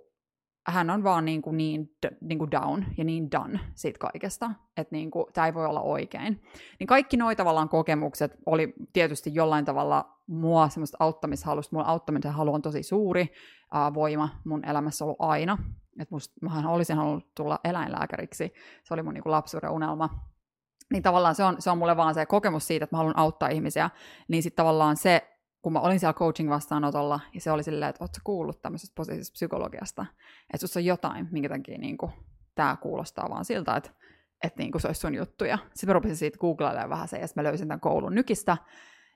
Speaker 1: hän on vaan niin, kuin niin, niin kuin down ja niin done siitä kaikesta, että niin kuin, tämä ei voi olla oikein. Niin kaikki noi tavallaan kokemukset oli tietysti jollain tavalla mua semmoista auttamishalusta. Mun auttamisen halu on tosi suuri uh, voima mun elämässä ollut aina. Että mähän olisin halunnut tulla eläinlääkäriksi. Se oli mun niin kuin lapsuuden unelma. Niin tavallaan se on, se on mulle vaan se kokemus siitä, että mä haluan auttaa ihmisiä. Niin sitten tavallaan se kun mä olin siellä coaching-vastaanotolla, ja se oli silleen, että ootko kuullut tämmöisestä positiivisesta psykologiasta, että sussa on jotain, minkä takia niin kuin, tämä kuulostaa vaan siltä, että, että niin kuin se olisi sun juttu. Ja sitten mä rupesin siitä googlailemaan vähän sen, ja mä löysin tämän koulun nykistä,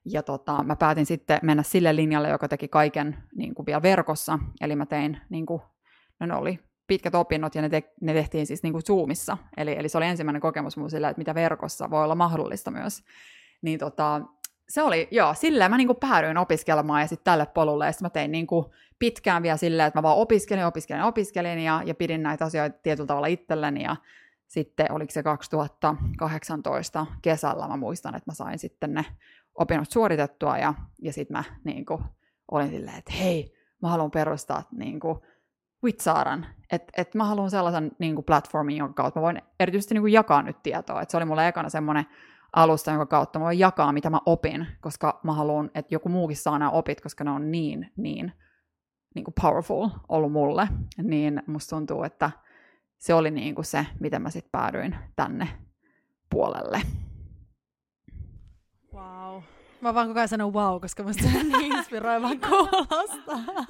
Speaker 1: ja tota, mä päätin sitten mennä sille linjalle, joka teki kaiken niin kuin vielä verkossa, eli mä tein, niin kuin, no ne oli pitkät opinnot, ja ne, te, ne tehtiin siis niin kuin Zoomissa, eli, eli se oli ensimmäinen kokemus mun sillä, että mitä verkossa voi olla mahdollista myös. Niin tota, se oli, joo, silleen mä niinku päädyin opiskelemaan ja sitten tälle polulle, ja sitten mä tein niinku pitkään vielä silleen, että mä vaan opiskelin, opiskelin, opiskelin, ja, ja pidin näitä asioita tietyllä tavalla itselleni, ja sitten oliko se 2018 kesällä, mä muistan, että mä sain sitten ne opinnot suoritettua, ja, ja sitten mä niinku olin silleen, että hei, mä haluan perustaa niinku Witsaaran, että et mä haluan sellaisen niinku platformin, jonka kautta mä voin erityisesti niinku jakaa nyt tietoa, että se oli mulle ekana semmoinen alusta, jonka kautta mä voin jakaa, mitä mä opin, koska mä haluan, että joku muukin saa nämä opit, koska ne on niin, niin, niin kuin powerful ollut mulle, niin musta tuntuu, että se oli niin kuin se, miten mä sitten päädyin tänne puolelle.
Speaker 2: Wow. Mä vaan koko ajan sanon wow, koska musta se on niin inspiroivan kuulostaa.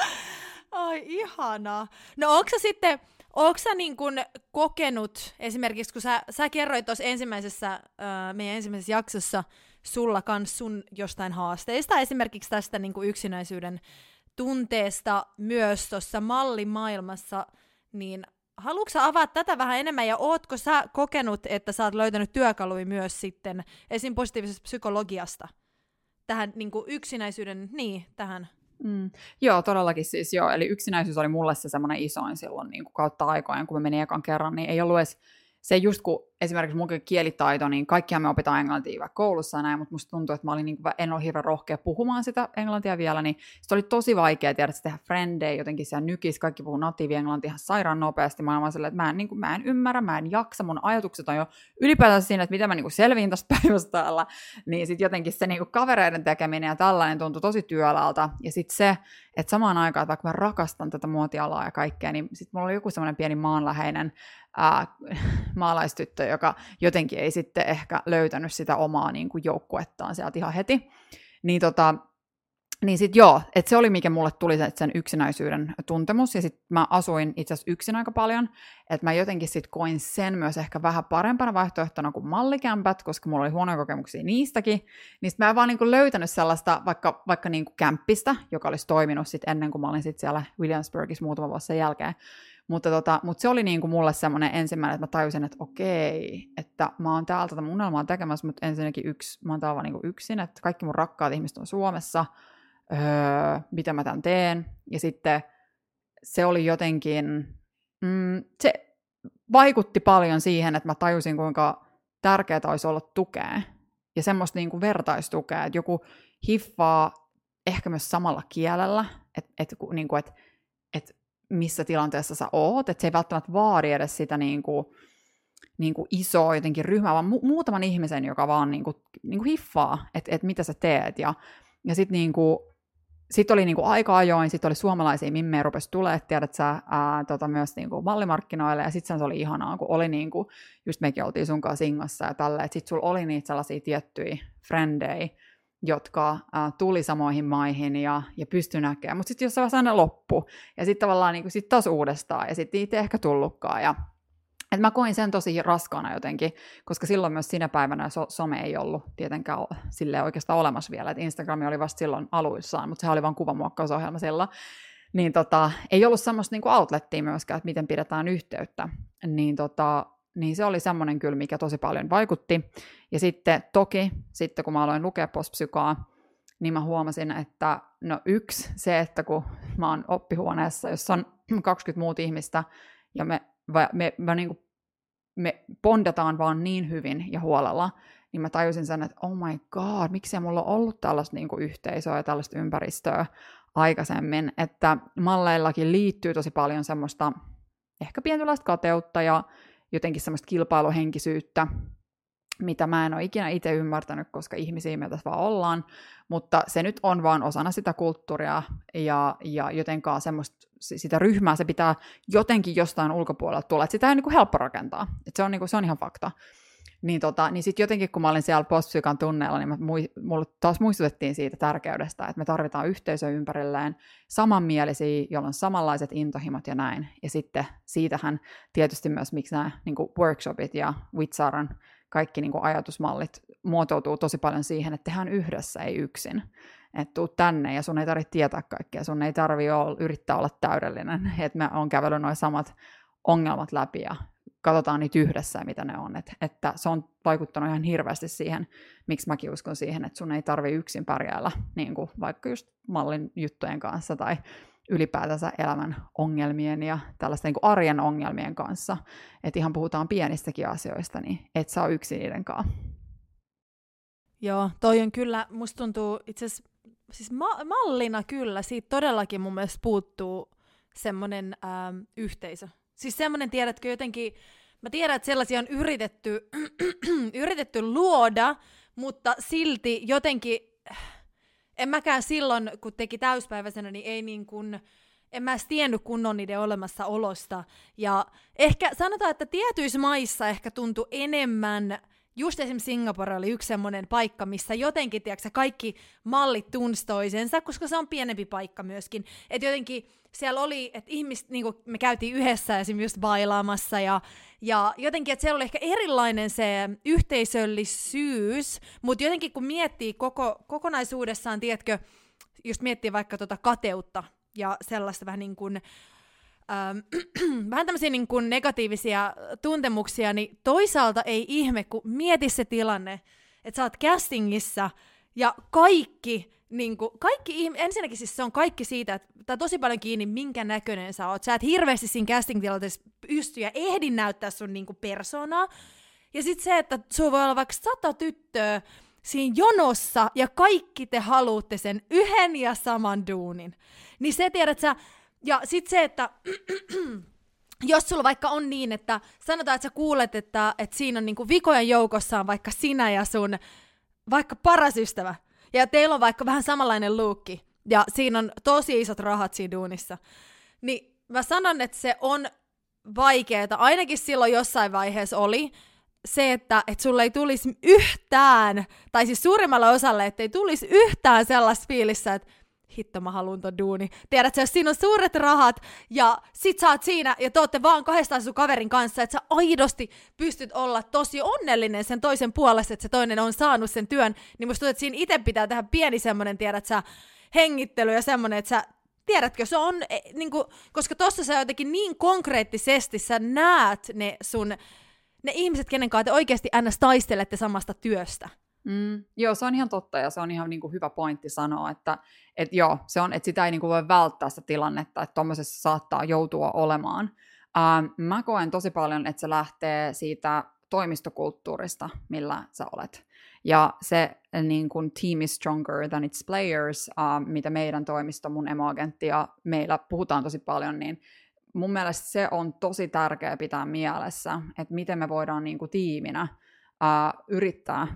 Speaker 2: Ai ihanaa. No onko sitten, onko sä niin kun kokenut, esimerkiksi kun sä, sä kerroit tuossa ensimmäisessä, äh, meidän ensimmäisessä jaksossa sulla kans sun jostain haasteista, esimerkiksi tästä niin yksinäisyyden tunteesta myös tuossa mallimaailmassa, niin haluatko avata tätä vähän enemmän ja ootko sä kokenut, että sä oot löytänyt työkaluja myös sitten esim. positiivisesta psykologiasta tähän niin yksinäisyyden, niin tähän
Speaker 1: Mm. Joo, todellakin siis joo. Eli yksinäisyys oli mulle se semmoinen isoin silloin niin kuin kautta aikojen, kun me menin ekan kerran, niin ei ollut edes se just kun esimerkiksi mun kielitaito, niin kaikkihan me opitaan englantia vaikka koulussa näin, mutta musta tuntuu, että mä olin niin kuin, en ole hirveän rohkea puhumaan sitä englantia vielä, niin se oli tosi vaikea tiedä, että tehdä frendejä jotenkin siellä nykis, kaikki puhuu natiivi englantia ihan sairaan nopeasti, mä olen että mä en, niin kuin, mä en ymmärrä, mä en jaksa, mun ajatukset on jo ylipäätään siinä, että miten mä niin kuin selviin tästä päivästä täällä, niin sitten jotenkin se niin kuin kavereiden tekeminen ja tällainen tuntui tosi työläältä, ja sitten se, että samaan aikaan, että vaikka mä rakastan tätä muotialaa ja kaikkea, niin sitten mulla oli joku semmoinen pieni maanläheinen ää, maalaistyttö, joka jotenkin ei sitten ehkä löytänyt sitä omaa niin kuin joukkuettaan sieltä ihan heti. Niin tota, niin sitten joo, että se oli mikä mulle tuli sen yksinäisyyden tuntemus, ja sitten mä asuin itse asiassa yksin aika paljon, että mä jotenkin sitten koin sen myös ehkä vähän parempana vaihtoehtona kuin mallikämpät, koska mulla oli huonoja kokemuksia niistäkin, niin sitten mä en vaan niinku löytänyt sellaista vaikka, vaikka niinku kämppistä, joka olisi toiminut sitten ennen kuin mä olin sitten siellä Williamsburgissa muutama vuosi sen jälkeen, mutta, tota, mutta se oli niinku mulle semmoinen ensimmäinen, että mä tajusin, että okei, että mä oon täältä tätä unelmaa tekemässä, mutta ensinnäkin yksi, mä oon täällä vaan niinku yksin, että kaikki mun rakkaat ihmiset on Suomessa, öö, mitä mä tämän teen. Ja sitten se oli jotenkin, mm, se vaikutti paljon siihen, että mä tajusin, kuinka tärkeää olisi olla tukea. Ja semmoista niinku vertaistukea, että joku hiffaa ehkä myös samalla kielellä, että et, niinku, et, et missä tilanteessa sä oot, että se ei välttämättä vaadi edes sitä niin kuin, niin kuin isoa jotenkin ryhmää, vaan mu- muutaman ihmisen, joka vaan niin kuin, niin kuin hiffaa, että, että mitä sä teet. Ja, ja sitten niin kuin, sit oli niin kuin aika ajoin, sitten oli suomalaisia mimmejä rupesi tulee, tiedät sä, ää, tota, myös niin kuin mallimarkkinoille, ja sitten se oli ihanaa, kun oli niin kuin, just mekin oltiin sun kanssa Singassa ja tälleen, että sitten sulla oli niitä sellaisia tiettyjä frendejä, jotka äh, tuli samoihin maihin ja, ja pystyi näkemään. Mutta sitten jossain vaiheessa aina loppu. Ja sitten tavallaan niin sit taas uudestaan. Ja sitten niitä ei ehkä tullutkaan. Ja, et mä koin sen tosi raskaana jotenkin, koska silloin myös sinä päivänä so- some ei ollut tietenkään sille oikeastaan olemassa vielä. Et Instagram oli vasta silloin aluissaan, mutta se oli vain kuvamuokkausohjelma silloin. Niin tota, ei ollut semmoista niinku outlettia myöskään, että miten pidetään yhteyttä. Niin tota, niin se oli semmoinen kyllä, mikä tosi paljon vaikutti. Ja sitten toki, sitten kun mä aloin lukea postpsykaa, niin mä huomasin, että no yksi, se, että kun mä oon oppihuoneessa, jossa on 20 muut ihmistä, ja me, me, me, me, niin kuin, me pondataan vaan niin hyvin ja huolella, niin mä tajusin sen, että oh my god, miksi mulla on ollut tällaista niin kuin yhteisöä ja tällaista ympäristöä aikaisemmin, että malleillakin liittyy tosi paljon semmoista ehkä pientyläistä kateutta ja jotenkin semmoista kilpailuhenkisyyttä, mitä mä en ole ikinä itse ymmärtänyt, koska ihmisiä me tässä vaan ollaan, mutta se nyt on vaan osana sitä kulttuuria ja, ja jotenkaan semmoista, sitä ryhmää se pitää jotenkin jostain ulkopuolelta tulla, että sitä ei niin kuin helppo rakentaa, että se on, niin kuin, se on ihan fakta. Niin, tota, niin sitten jotenkin, kun mä olin siellä postpsykan tunneilla, niin mulle taas muistutettiin siitä tärkeydestä, että me tarvitaan yhteisö ympärilleen samanmielisiä, joilla on samanlaiset intohimot ja näin. Ja sitten siitähän tietysti myös, miksi nämä niin workshopit ja Witsaran kaikki niin kuin ajatusmallit muotoutuu tosi paljon siihen, että tehdään yhdessä, ei yksin. Että tuu tänne ja sun ei tarvitse tietää kaikkea, sun ei tarvitse yrittää olla täydellinen, että mä oon kävellyt noin samat ongelmat läpi ja katsotaan niitä yhdessä mitä ne on. Et, että se on vaikuttanut ihan hirveästi siihen, miksi mäkin uskon siihen, että sun ei tarvi yksin pärjäällä niin kuin vaikka just mallin juttujen kanssa tai ylipäätänsä elämän ongelmien ja tällaisten niin kuin arjen ongelmien kanssa. Että ihan puhutaan pienistäkin asioista, niin et saa yksin niiden kanssa.
Speaker 2: Joo, toi on kyllä, musta tuntuu itse siis ma- mallina kyllä, siitä todellakin mun mielestä puuttuu semmoinen ähm, yhteisö. Siis semmoinen, tiedätkö, jotenkin, mä tiedän, että sellaisia on yritetty, yritetty luoda, mutta silti jotenkin, en mäkään silloin, kun teki täyspäiväisenä, niin ei niin kuin, en mä edes tiennyt kunnon niiden olemassaolosta. Ja ehkä sanotaan, että tietyissä maissa ehkä tuntui enemmän just esimerkiksi Singapore oli yksi semmoinen paikka, missä jotenkin, tiedätkö, kaikki mallit tunsi toisensa, koska se on pienempi paikka myöskin. Että jotenkin siellä oli, että ihmiset, niin me käytiin yhdessä esimerkiksi just bailaamassa ja, ja jotenkin, että siellä oli ehkä erilainen se yhteisöllisyys, mutta jotenkin kun miettii koko, kokonaisuudessaan, tiedätkö, just miettii vaikka tota kateutta ja sellaista vähän niin kuin ähm, vähän tämmöisiä niin kuin negatiivisia tuntemuksia, niin toisaalta ei ihme, kun mieti se tilanne, että sä oot castingissa ja kaikki, niin kuin, kaikki ensinnäkin siis se on kaikki siitä, että tämä tosi paljon kiinni, minkä näköinen sä oot. Sä et hirveästi siinä casting-tilanteessa pysty ja ehdi näyttää sun niin persoonaa. Ja sitten se, että sulla voi olla vaikka sata tyttöä siinä jonossa ja kaikki te haluatte sen yhden ja saman duunin. Niin se tiedät sä, ja sitten se, että jos sulla vaikka on niin, että sanotaan, että sä kuulet, että, että siinä on niinku vikojen joukossa on vaikka sinä ja sun vaikka paras ystävä, ja teillä on vaikka vähän samanlainen luukki, ja siinä on tosi isot rahat siinä duunissa, niin mä sanon, että se on vaikeaa, ainakin silloin jossain vaiheessa oli, se, että, että sulle ei tulisi yhtään, tai siis suurimmalla osalle, että ei tulisi yhtään sellaista fiilissä, että hitto mä haluun ton duuni. Tiedät jos siinä on suuret rahat ja sit sä oot siinä ja te ootte vaan kahdestaan sun kaverin kanssa, että sä aidosti pystyt olla tosi onnellinen sen toisen puolesta, että se toinen on saanut sen työn, niin musta tuntuu, että siinä itse pitää tehdä pieni semmonen, tiedät sä, hengittely ja semmonen, että sä tiedätkö, se on, e, niin kuin, koska tossa sä jotenkin niin konkreettisesti sä näet ne sun, ne ihmiset, kenen kanssa te oikeasti ns. taistelette samasta työstä.
Speaker 1: Mm, joo, se on ihan totta ja se on ihan niin kuin hyvä pointti sanoa, että et joo, se on, että sitä ei niin kuin voi välttää sitä tilannetta, että tuommoisessa saattaa joutua olemaan. Ähm, mä koen tosi paljon, että se lähtee siitä toimistokulttuurista, millä sä olet. Ja se niin kuin, team is stronger than its players, uh, mitä meidän toimisto, mun emoagentti ja meillä puhutaan tosi paljon, niin mun mielestä se on tosi tärkeää pitää mielessä, että miten me voidaan niin kuin, tiiminä yrittää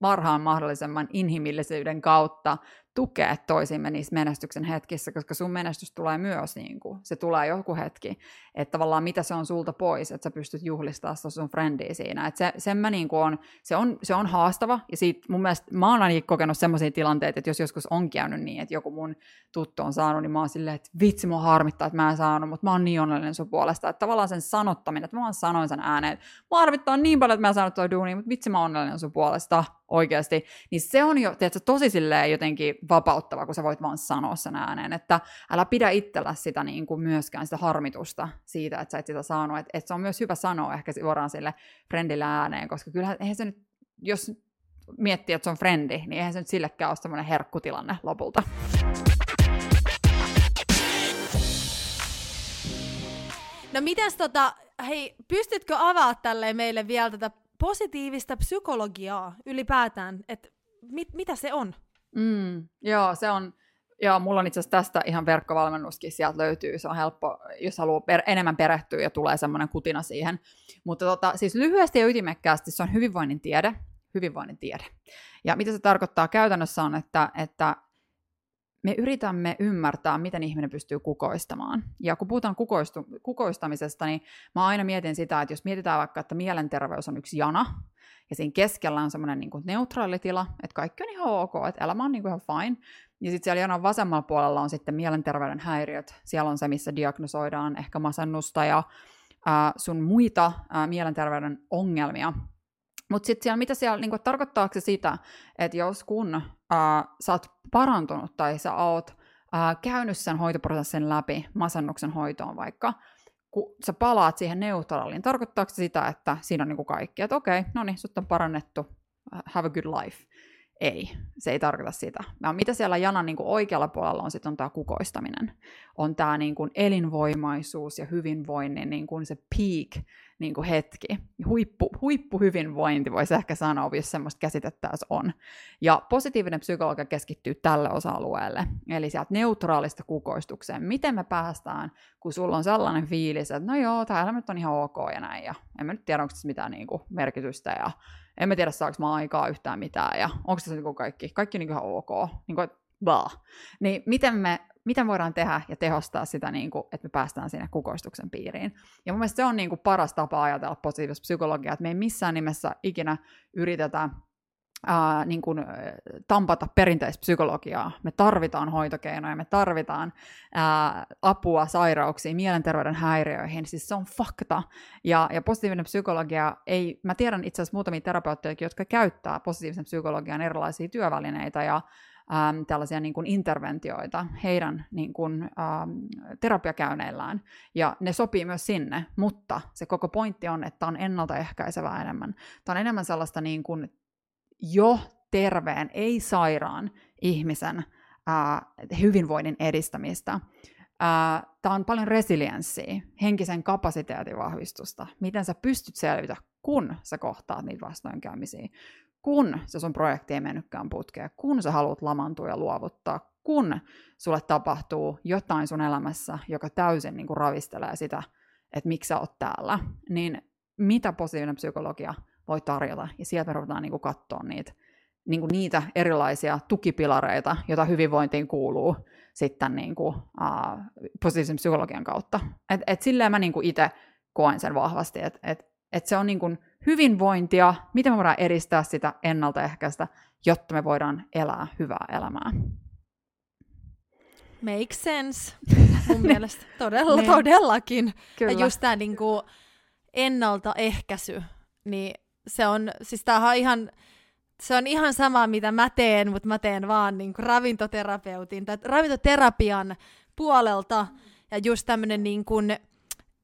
Speaker 1: parhaan mahdollisemman inhimillisyyden kautta tukea toisimme niissä menestyksen hetkissä, koska sun menestys tulee myös, niin kuin, se tulee joku hetki, että tavallaan mitä se on sulta pois, että sä pystyt juhlistamaan sun frendiä siinä. Että se, sen mä niin kuin on, se, on, se on haastava, ja siitä mun mielestä mä oon ainakin kokenut sellaisia tilanteita, että jos joskus on käynyt niin, että joku mun tuttu on saanut, niin mä oon silleen, että vitsi mua harmittaa, että mä en saanut, mutta mä oon niin onnellinen sun puolesta, että tavallaan sen sanottaminen, että mä vaan sanoin sen ääneen, että mä harmittaa niin paljon, että mä en saanut toi duuni, mutta vitsi mä oon onnellinen sun puolesta, oikeasti, niin se on jo tiedätkö, tosi silleen jotenkin vapauttava, kun sä voit vaan sanoa sen ääneen, että älä pidä itsellä sitä niin kuin myöskään sitä harmitusta siitä, että sä et sitä saanut, että, että se on myös hyvä sanoa ehkä suoraan sille friendille ääneen, koska kyllähän eihän se nyt, jos miettii, että se on frendi, niin eihän se nyt sillekään ole semmoinen herkkutilanne lopulta.
Speaker 2: No mitäs tota, hei, pystytkö avaa tälle meille vielä tätä positiivista psykologiaa ylipäätään, että mit, mitä se on?
Speaker 1: Mm, joo, se on, joo, mulla on itse asiassa tästä ihan verkkovalmennuskin sieltä löytyy, se on helppo, jos haluaa per, enemmän perehtyä ja tulee semmoinen kutina siihen. Mutta tota, siis lyhyesti ja ytimekkäästi se on hyvinvoinnin tiede, hyvinvoinnin tiede. Ja mitä se tarkoittaa käytännössä on, että, että me yritämme ymmärtää, miten ihminen pystyy kukoistamaan. Ja kun puhutaan kukoistu, kukoistamisesta, niin mä aina mietin sitä, että jos mietitään vaikka, että mielenterveys on yksi jana, ja siinä keskellä on semmoinen niin neutraali tila, että kaikki on ihan ok, että elämä on niin kuin ihan fine. Ja sitten siellä janan vasemmalla puolella on sitten mielenterveyden häiriöt. Siellä on se, missä diagnosoidaan ehkä masennusta ja ää, sun muita ää, mielenterveyden ongelmia. Mutta sitten siellä, mitä siellä, niin tarkoittaako se sitä, että jos kun ää, sä oot parantunut tai sä oot ää, käynyt sen hoitoprosessin läpi, masennuksen hoitoon vaikka, kun sä palaat siihen neutraaliin, tarkoittaako se sitä, että siinä on niin kuin kaikki, että okei, no niin, sut on parannettu, have a good life. Ei, se ei tarkoita sitä. Ja mitä siellä janan niin kuin oikealla puolella on sitten on tämä kukoistaminen. On tämä niin kuin elinvoimaisuus ja hyvinvoinnin niin kuin se peak niin kuin hetki. Huippu, huippuhyvinvointi voisi ehkä sanoa, jos semmoista käsitettä on. Ja positiivinen psykologia keskittyy tälle osa-alueelle, eli sieltä neutraalista kukoistukseen. Miten me päästään, kun sulla on sellainen fiilis, että no joo, tämä elämä on ihan ok ja näin, ja en mä nyt tiedä, onko tässä mitään niin kuin merkitystä, ja en mä tiedä, saako mä aikaa yhtään mitään, ja onko tässä niin kaikki, kaikki niin ihan ok, niin kuin, bah. Niin miten me mitä voidaan tehdä ja tehostaa sitä, niin kuin, että me päästään sinne kukoistuksen piiriin. Ja mun mielestä se on niin kuin paras tapa ajatella positiivista psykologiaa, että me ei missään nimessä ikinä yritetä ää, niin kuin, tampata perinteistä psykologiaa. Me tarvitaan hoitokeinoja, me tarvitaan ää, apua sairauksiin, mielenterveyden häiriöihin, siis se on fakta. Ja, ja positiivinen psykologia ei, mä tiedän itse asiassa muutamia terapeutteja, jotka käyttää positiivisen psykologian erilaisia työvälineitä ja ähm, tällaisia niin kuin interventioita heidän niin kuin, ähm, terapiakäyneillään, ja ne sopii myös sinne, mutta se koko pointti on, että on ennaltaehkäisevää enemmän. Tämä on enemmän sellaista niin kuin jo terveen, ei sairaan ihmisen äh, hyvinvoinnin edistämistä. Äh, Tämä on paljon resilienssiä, henkisen kapasiteetin vahvistusta, miten sä pystyt selvitä, kun sä kohtaat niitä vastoinkäymisiä, kun se sun projekti ei mennytkään putkeen, kun sä haluat lamantua ja luovuttaa, kun sulle tapahtuu jotain sun elämässä, joka täysin niin kuin ravistelee sitä, että miksi sä oot täällä, niin mitä positiivinen psykologia voi tarjota, ja sieltä ruvetaan niin kuin katsoa niitä, niin kuin niitä erilaisia tukipilareita, joita hyvinvointiin kuuluu sitten niin kuin, uh, positiivisen psykologian kautta. Et, et silleen mä niin itse koen sen vahvasti, että et, et se on niin kuin hyvinvointia, miten me voidaan edistää sitä ennaltaehkäistä, jotta me voidaan elää hyvää elämää.
Speaker 2: Makes sense, mun mielestä. Todella, niin. todellakin. Kyllä. Ja just tämä niinku ennaltaehkäisy, niin se on, siis tämähän on ihan, se on ihan sama, mitä mä teen, mutta mä teen vaan niin ravintoterapeutin tai ravintoterapian puolelta. Ja just tämmöinen niin kuin,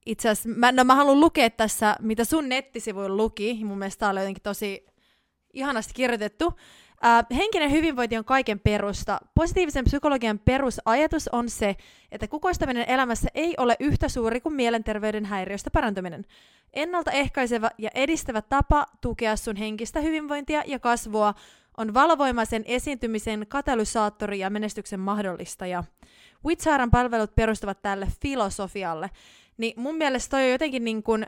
Speaker 2: itse asiassa, mä, no mä haluan lukea tässä, mitä sun nettisivuilla luki, mun mielestä tää oli jotenkin tosi ihanasti kirjoitettu. Äh, henkinen hyvinvointi on kaiken perusta. Positiivisen psykologian perusajatus on se, että kukoistaminen elämässä ei ole yhtä suuri kuin mielenterveyden häiriöstä parantuminen. Ennaltaehkäisevä ja edistävä tapa tukea sun henkistä hyvinvointia ja kasvua on valovoimaisen esiintymisen katalysaattori ja menestyksen mahdollistaja. Witsaaran palvelut perustuvat tälle filosofialle. Niin mun mielestä toi on jotenkin niin kuin,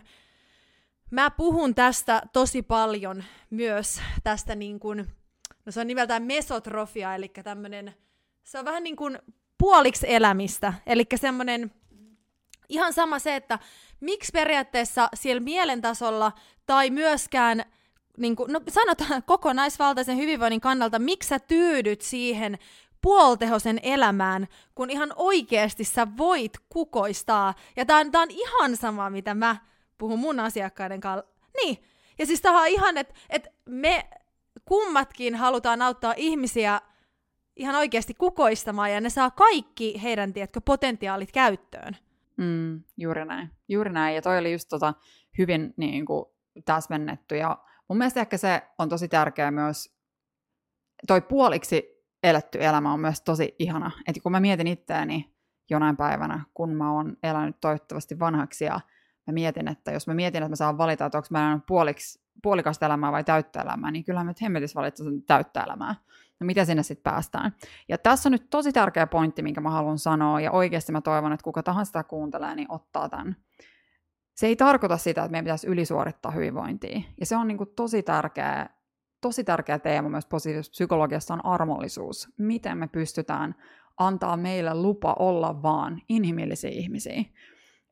Speaker 2: mä puhun tästä tosi paljon myös tästä niin kuin, no se on nimeltään mesotrofia, eli tämmönen, se on vähän niin kuin puoliksi elämistä, eli semmoinen ihan sama se, että miksi periaatteessa siellä mielentasolla tai myöskään niin kuin, no sanotaan kokonaisvaltaisen hyvinvoinnin kannalta, miksi sä tyydyt siihen puoltehosen elämään, kun ihan oikeasti sä voit kukoistaa. Ja tää on, tää on ihan sama, mitä mä puhun mun asiakkaiden kanssa. Niin. Ja siis tää on ihan, että et me kummatkin halutaan auttaa ihmisiä ihan oikeasti kukoistamaan, ja ne saa kaikki heidän, tiedätkö, potentiaalit käyttöön.
Speaker 1: Mm, juuri näin. Juuri näin. Ja toi oli just tota hyvin niin kuin, täsmennetty. Ja mun mielestä ehkä se on tosi tärkeää myös, toi puoliksi eletty elämä on myös tosi ihana. Että kun mä mietin itseäni jonain päivänä, kun mä oon elänyt toivottavasti vanhaksi ja mä mietin, että jos mä mietin, että mä saan valita, että onko mä elänyt puoliksi, puolikasta elämää vai täyttä elämää, niin kyllähän mä nyt hemmetis valitsen täyttä elämää. No mitä sinne sitten päästään? Ja tässä on nyt tosi tärkeä pointti, minkä mä haluan sanoa, ja oikeasti mä toivon, että kuka tahansa sitä kuuntelee, niin ottaa tämän. Se ei tarkoita sitä, että meidän pitäisi ylisuorittaa hyvinvointia. Ja se on niin kuin tosi tärkeä tosi tärkeä teema myös positiivisessa psykologiassa on armollisuus. Miten me pystytään antaa meille lupa olla vaan inhimillisiä ihmisiä.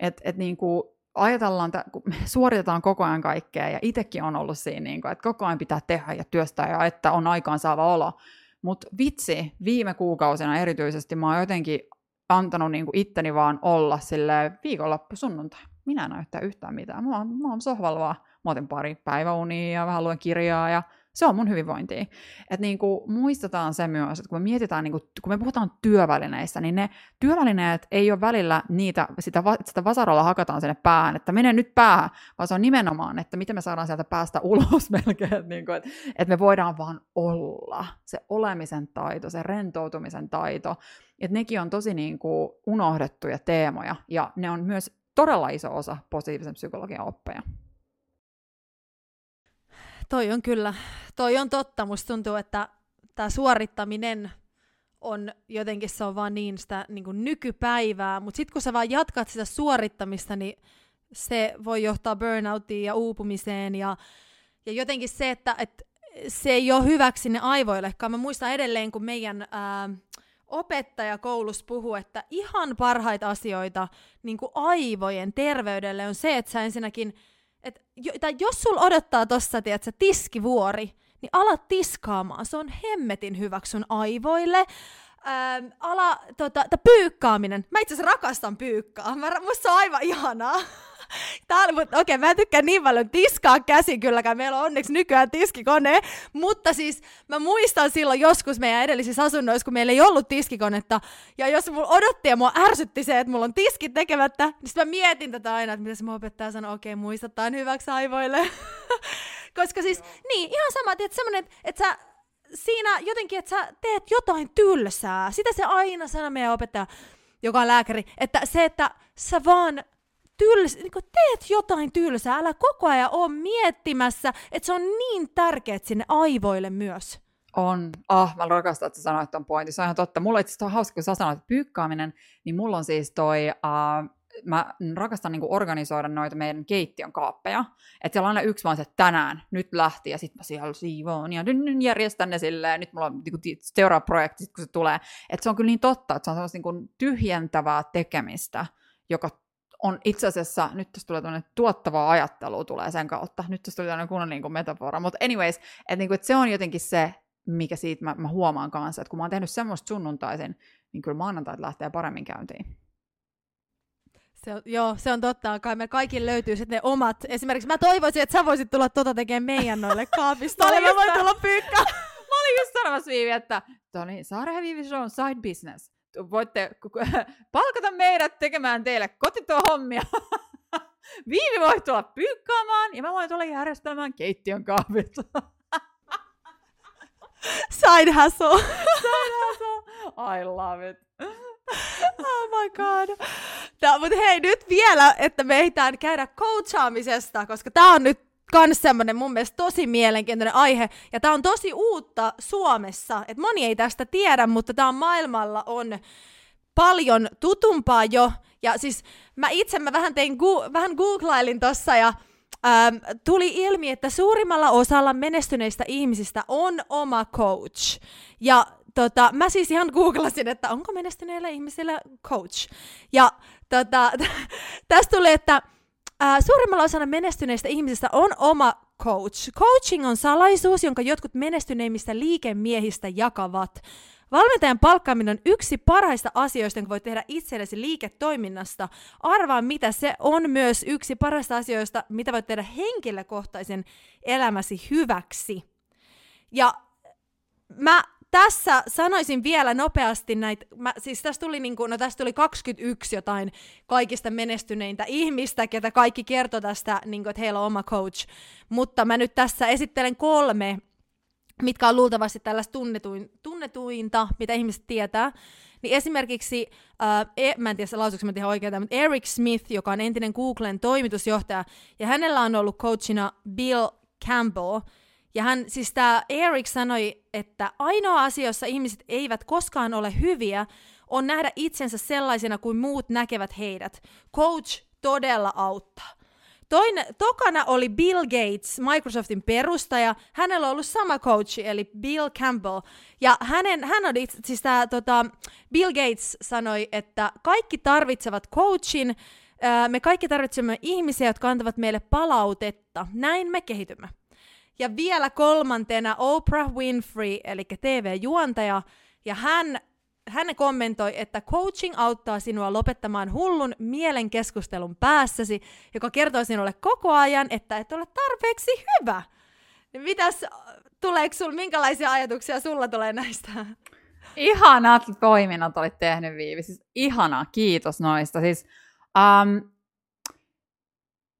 Speaker 1: Et, et niin kuin ajatellaan, että suoritetaan koko ajan kaikkea, ja itsekin on ollut siinä, niin kuin, että koko ajan pitää tehdä ja työstää, ja että on aikaansaava olo. Mutta vitsi, viime kuukausina erityisesti mä oon jotenkin antanut niin kuin itteni vaan olla sille viikonloppu sunnuntai. Minä en näyttää yhtään mitään. Mä oon, mä oon sohvalla vaan. Mä otin pari päiväunia ja vähän luen kirjaa ja Se on mun hyvinvointia. Että niin kuin muistetaan se myös, että kun me mietitään, niin kuin, kun me puhutaan työvälineistä, niin ne työvälineet ei ole välillä niitä, sitä, sitä vasarolla hakataan sinne päähän, että mene nyt päähän, vaan se on nimenomaan, että miten me saadaan sieltä päästä ulos melkein, että, niin kuin, että, että me voidaan vaan olla. Se olemisen taito, se rentoutumisen taito, että nekin on tosi niin kuin unohdettuja teemoja, ja ne on myös todella iso osa positiivisen psykologian oppeja.
Speaker 2: Toi on kyllä, toi on totta. Musta tuntuu, että tämä suorittaminen on jotenkin se on vaan niin sitä niin kuin nykypäivää, mutta sitten kun sä vaan jatkat sitä suorittamista, niin se voi johtaa burnoutiin ja uupumiseen ja, ja jotenkin se, että et se ei ole hyväksi sinne aivoillekaan. Mä muistan edelleen, kun meidän ää, opettaja koulussa puhuu, että ihan parhaita asioita niin aivojen terveydelle on se, että sä ensinnäkin – et, tai jos sul odottaa tossa, tiedätkö, tiskivuori, niin ala tiskaamaan. Se on hemmetin hyväksi sun aivoille. Ähm, ala, tota, pyykkaaminen. Mä itse asiassa rakastan pyykkaa. Mä, musta se on aivan ihanaa. Tää oli, okei, okay, mä en tykkää niin paljon tiskaa käsin kylläkään, meillä on onneksi nykyään tiskikone, mutta siis mä muistan silloin joskus meidän edellisissä asunnoissa, kun meillä ei ollut tiskikonetta, ja jos mulla odotti ja mua ärsytti se, että mulla on tiskit tekemättä, niin sitten mä mietin tätä aina, että mitä se mun opettaja sanoo, okei, okay, muistetaan hyväksi aivoille. Koska siis, niin, ihan sama, että semmonen, että sä siinä jotenkin, että sä teet jotain tylsää. Sitä se aina sanoo meidän opettaja, joka on lääkäri, että se, että sä vaan tyls, niin teet jotain tylsää, älä koko ajan ole miettimässä, että se on niin tärkeää sinne aivoille myös.
Speaker 1: On. Ah, mä rakastan, että sä sanoit ton pointin. Se on ihan totta. Mulla itse on hauska, kun sä sanoit, pyykkaaminen, niin mulla on siis toi, uh, mä rakastan niinku organisoida noita meidän keittiön kaappeja. Että siellä on aina yksi vaan se, että tänään, nyt lähti, ja sitten mä siellä siivoon, ja nyt järjestän ne silleen, nyt mulla on niinku seuraava projekti, kun se tulee. Että se on kyllä niin totta, että se on semmoista niinku tyhjentävää tekemistä, joka on itse asiassa, nyt tässä tulee tuonne tuottavaa ajattelua tulee sen kautta, nyt tässä tuli tämmöinen kunnon niin kuin metafora, mutta anyways, että, niin kuin, että se on jotenkin se, mikä siitä mä, mä huomaan kanssa, että kun mä oon tehnyt semmoista sunnuntaisin, niin kyllä maanantait lähtee paremmin käyntiin.
Speaker 2: Se on, joo, se on totta. Kai me kaikille löytyy sitten ne omat. Esimerkiksi mä toivoisin, että sä voisit tulla tota tekemään meidän noille kaapistoille. mä voin tulla pyykkä.
Speaker 1: mä olin just sanomassa Viivi, että Toni, Saara Viivi Show on side business voitte palkata meidät tekemään teille kotitohommia. Viivi voi tulla pyykkaamaan ja mä voin tulla järjestelmään keittiön kahvit.
Speaker 2: Side hustle.
Speaker 1: Side hustle. I love it.
Speaker 2: Oh my god. Tää, mutta hei, nyt vielä, että me ehditään käydä coachaamisesta, koska tää on nyt kans semmonen mun mielestä tosi mielenkiintoinen aihe, ja tämä on tosi uutta Suomessa, että moni ei tästä tiedä, mutta tämä maailmalla on paljon tutumpaa jo, ja siis mä itse mä vähän tein, gu- vähän googlailin tossa, ja ähm, tuli ilmi, että suurimmalla osalla menestyneistä ihmisistä on oma coach, ja tota, mä siis ihan googlasin, että onko menestyneillä ihmisillä coach, ja tota, tästä tuli, että Äh, suurimmalla osalla menestyneistä ihmisistä on oma coach. Coaching on salaisuus, jonka jotkut menestyneimmistä liikemiehistä jakavat. Valmentajan palkkaaminen on yksi parhaista asioista, jonka voit tehdä itsellesi liiketoiminnasta. Arvaa, mitä se on myös yksi parhaista asioista, mitä voit tehdä henkilökohtaisen elämäsi hyväksi. Ja mä tässä sanoisin vielä nopeasti näitä, mä, siis tässä tuli, niin kuin, no tässä tuli 21 jotain kaikista menestyneintä ihmistä, ketä kaikki kertoo tästä, niin kuin, että heillä on oma coach, mutta mä nyt tässä esittelen kolme, mitkä on luultavasti tällaista tunnetuin, tunnetuinta, mitä ihmiset tietää, niin esimerkiksi, äh, e, mä en tiedä lausuksi mä oikein, mutta Eric Smith, joka on entinen Googlen toimitusjohtaja, ja hänellä on ollut coachina Bill Campbell, ja hän, siis tämä Eric sanoi, että ainoa asia, jossa ihmiset eivät koskaan ole hyviä, on nähdä itsensä sellaisena kuin muut näkevät heidät. Coach todella auttaa. Toinen, tokana oli Bill Gates, Microsoftin perustaja. Hänellä on ollut sama coachi, eli Bill Campbell. Ja hänen, hän on itse, siis tää, tota, Bill Gates sanoi, että kaikki tarvitsevat coachin, me kaikki tarvitsemme ihmisiä, jotka antavat meille palautetta. Näin me kehitymme. Ja vielä kolmantena Oprah Winfrey, eli TV-juontaja, ja hän, hän kommentoi, että coaching auttaa sinua lopettamaan hullun mielenkeskustelun päässäsi, joka kertoo sinulle koko ajan, että et ole tarpeeksi hyvä. Mitäs, tuleeko sul, minkälaisia ajatuksia sulla tulee näistä?
Speaker 1: Ihanat toiminnot olit tehnyt, Viivi. Siis ihana, kiitos noista. Siis, um,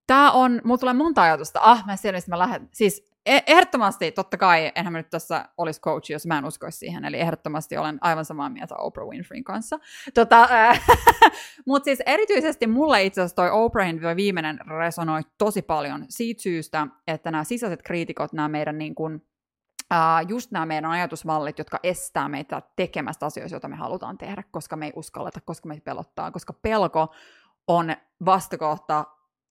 Speaker 1: tää on, mulla tulee monta ajatusta. Ah, mä tiedä, mä lähden. Siis ehdottomasti, totta kai, enhän mä nyt tässä olisi coach, jos mä en uskoisi siihen, eli ehdottomasti olen aivan samaa mieltä Oprah Winfreyn kanssa. Tota, äh, Mutta siis erityisesti mulle itse asiassa toi Oprahin viimeinen resonoi tosi paljon siitä syystä, että nämä sisäiset kriitikot, nämä meidän niin kuin, Uh, just nämä meidän ajatusmallit, jotka estää meitä tekemästä asioita, joita me halutaan tehdä, koska me ei uskalleta, koska meitä pelottaa, koska pelko on vastakohta,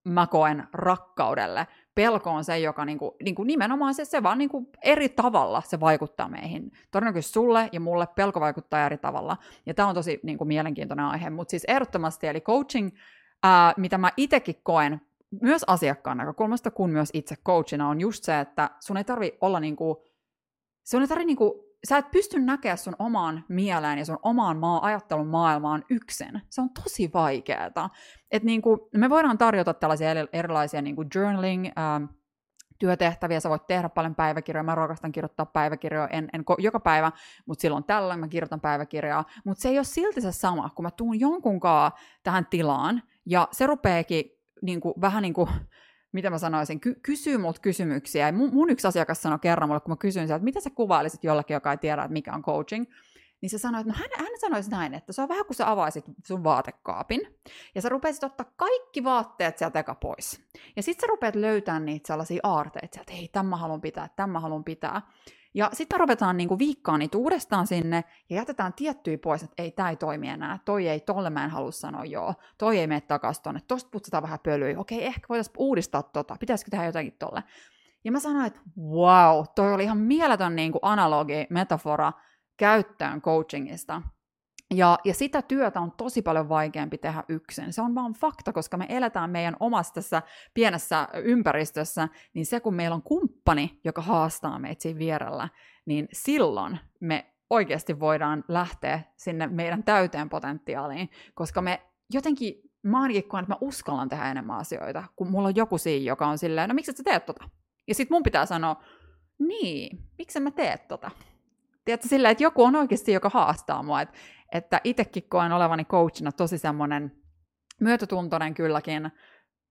Speaker 1: mä koen, rakkaudelle. Pelko on se, joka niinku, niinku nimenomaan se, se vaan niinku eri tavalla se vaikuttaa meihin. Todennäköisesti sulle ja mulle pelko vaikuttaa eri tavalla. Ja tämä on tosi niinku, mielenkiintoinen aihe. Mutta siis ehdottomasti, eli coaching, uh, mitä mä itsekin koen, myös asiakkaan näkökulmasta, kun myös itse coachina, on just se, että sun ei tarvi olla niinku, se on tarvi niinku, sä et pysty näkemään sun omaan mieleen ja sun omaan maa, ajattelun maailmaan yksin. Se on tosi vaikeaa. Et niinku, me voidaan tarjota tällaisia erilaisia niinku journaling, ähm, työtehtäviä, sä voit tehdä paljon päiväkirjoja, mä rakastan kirjoittaa päiväkirjoja, en, en ko- joka päivä, mutta silloin tällöin mä kirjoitan päiväkirjaa, mutta se ei ole silti se sama, kun mä tuun jonkunkaan tähän tilaan, ja se rupeekin niin vähän niin kuin mitä mä sanoisin, ky- kysyy multa kysymyksiä. Ja mun, mun yksi asiakas sanoi kerran mulle, kun mä kysyin sieltä, että mitä sä kuvailisit jollekin, joka ei tiedä, että mikä on coaching, niin se sanoi, että no hän, hän sanoisi näin, että se on vähän kuin sä avaisit sun vaatekaapin, ja sä rupeaisit ottaa kaikki vaatteet sieltä eka pois. Ja sitten sä rupeat löytämään niitä sellaisia aarteita, että hei, tämä haluan pitää, tämä haluan pitää. Ja sitten ruvetaan niinku viikkaan niitä uudestaan sinne ja jätetään tiettyjä pois, että ei, tämä ei toimi enää, toi ei, tolle mä en halua sanoa joo, toi ei mene takaisin tonne, tosta putsataan vähän pölyä, okei, ehkä voitaisiin uudistaa tota, pitäisikö tehdä jotakin tolle. Ja mä sanoin, että wow, toi oli ihan mieletön niinku analogi, metafora käyttöön coachingista. Ja, ja sitä työtä on tosi paljon vaikeampi tehdä yksin. Se on vaan fakta, koska me eletään meidän omassa tässä pienessä ympäristössä, niin se kun meillä on kumppani, joka haastaa meitä siinä vierellä, niin silloin me oikeasti voidaan lähteä sinne meidän täyteen potentiaaliin, koska me jotenkin, mä ainakin koen, että mä uskallan tehdä enemmän asioita, kun mulla on joku siinä, joka on silleen, no miksi sä teet tota? Ja sit mun pitää sanoa, niin, miksi mä teet tota? Tiedätkö, silleen, että joku on oikeasti, joka haastaa mua, että että itsekin koen olevani coachina tosi semmoinen myötätuntoinen kylläkin,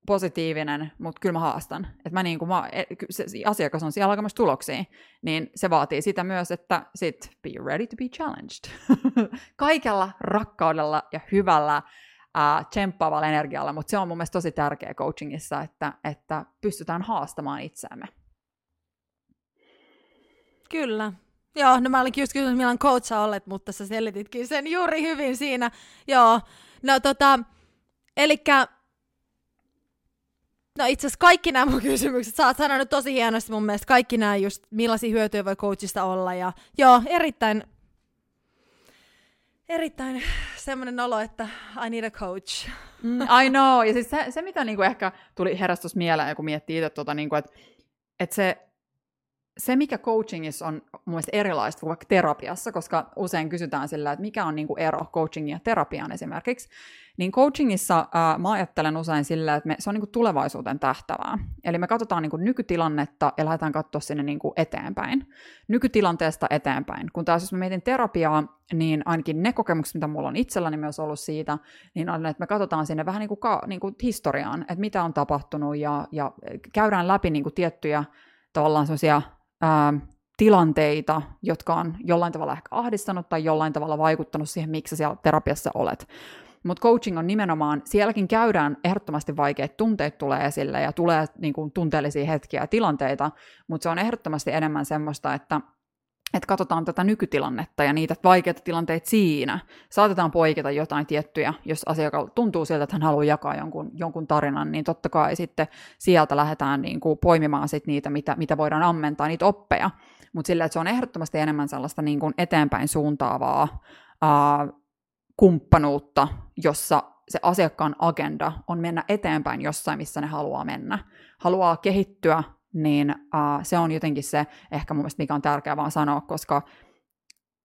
Speaker 1: positiivinen, mutta kyllä mä haastan. Että mä niin kuin, mä, e, se, asiakas on siellä alkamassa tuloksia, niin se vaatii sitä myös, että sit be ready to be challenged. Kaikella rakkaudella ja hyvällä uh, tsemppaavalla energialla, mutta se on mun mielestä tosi tärkeä coachingissa, että, että pystytään haastamaan itseämme.
Speaker 2: Kyllä, Joo, no mä olinkin just kysynyt, milloin coach olet, mutta sä selititkin sen juuri hyvin siinä. Joo, no tota, elikkä, no itse asiassa kaikki nämä mun kysymykset, sä oot sanonut tosi hienosti mun mielestä, kaikki nämä just, millaisia hyötyjä voi coachista olla, ja joo, erittäin, erittäin semmoinen olo, että I need a coach.
Speaker 1: Mm, I know, ja siis se, se mitä niinku ehkä tuli herästus mieleen, kun miettii itse, tota, niinku, että et se se, mikä coachingissa on mun mielestä erilaista kuin vaikka terapiassa, koska usein kysytään sillä, että mikä on niin kuin ero coachingin ja terapian esimerkiksi, niin coachingissa ää, mä ajattelen usein sillä, että me, se on niin kuin tulevaisuuteen tähtävää. Eli me katsotaan niin kuin nykytilannetta ja lähdetään katsoa sinne niin kuin eteenpäin. Nykytilanteesta eteenpäin. Kun taas jos mä mietin terapiaa, niin ainakin ne kokemukset, mitä mulla on itselläni myös ollut siitä, niin on, että me katsotaan sinne vähän niin kuin, ka, niin kuin historiaan, että mitä on tapahtunut ja, ja käydään läpi niin kuin tiettyjä tavallaan sellaisia ää, tilanteita, jotka on jollain tavalla ehkä ahdistanut tai jollain tavalla vaikuttanut siihen, miksi siellä terapiassa olet. Mutta coaching on nimenomaan, sielläkin käydään ehdottomasti vaikeat tunteet tulee esille ja tulee niin kuin, tunteellisia hetkiä ja tilanteita, mutta se on ehdottomasti enemmän semmoista, että että katsotaan tätä nykytilannetta ja niitä vaikeita tilanteita siinä. Saatetaan poiketa jotain tiettyjä, jos asiakkaalle tuntuu siltä, että hän haluaa jakaa jonkun, jonkun tarinan, niin totta kai sitten sieltä lähdetään niin kuin poimimaan sit niitä, mitä, mitä voidaan ammentaa, niitä oppeja. Mutta sillä, että se on ehdottomasti enemmän sellaista niin kuin eteenpäin suuntaavaa ää, kumppanuutta, jossa se asiakkaan agenda on mennä eteenpäin jossain, missä ne haluaa mennä. Haluaa kehittyä niin uh, se on jotenkin se ehkä mun mielestä, mikä on tärkeää vaan sanoa, koska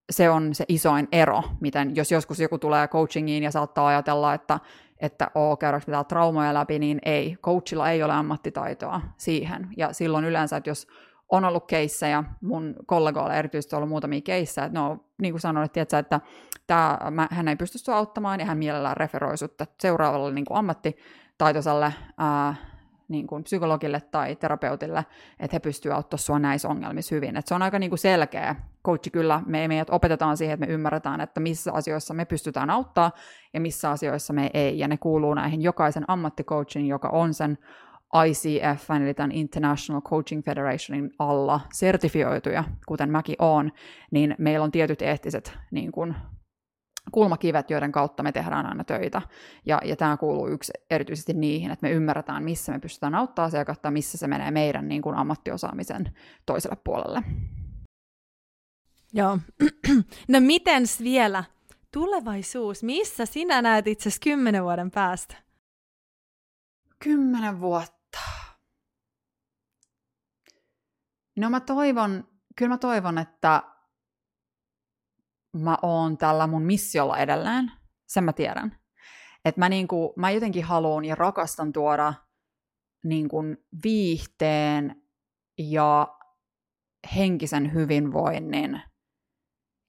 Speaker 1: se on se isoin ero, miten jos joskus joku tulee coachingiin ja saattaa ajatella, että, että oo, käydäänkö pitää traumoja läpi, niin ei. Coachilla ei ole ammattitaitoa siihen. Ja silloin yleensä, että jos on ollut keissejä, mun kollegoilla erityisesti on ollut muutamia keissejä, että no, niin kuin sanoin, että, tiedätkö, että tämä, mä, hän ei pysty auttamaan ja hän mielellään referoi sut seuraavalle niin kuin ammattitaitoiselle ää, niin kuin psykologille tai terapeutille, että he pystyvät auttamaan sinua näissä ongelmissa hyvin. Et se on aika niin kuin selkeä. Coachi kyllä, me meidät opetetaan siihen, että me ymmärretään, että missä asioissa me pystytään auttaa ja missä asioissa me ei. Ja ne kuuluu näihin jokaisen ammatticoachin, joka on sen ICF, eli tämän International Coaching Federationin alla sertifioituja, kuten mäkin olen, niin meillä on tietyt eettiset niin kuin, kulmakivet, joiden kautta me tehdään aina töitä. Ja, ja tämä kuuluu yksi erityisesti niihin, että me ymmärretään, missä me pystytään auttamaan asiakasta, missä se menee meidän niin kuin ammattiosaamisen toiselle puolelle.
Speaker 2: Joo. no mitens vielä tulevaisuus? Missä sinä näet itse kymmenen vuoden päästä?
Speaker 1: Kymmenen vuotta. No mä toivon, kyllä mä toivon, että mä oon tällä mun missiolla edelleen, sen mä tiedän. Että mä, niinku, mä jotenkin haluan ja rakastan tuoda niinku viihteen ja henkisen hyvinvoinnin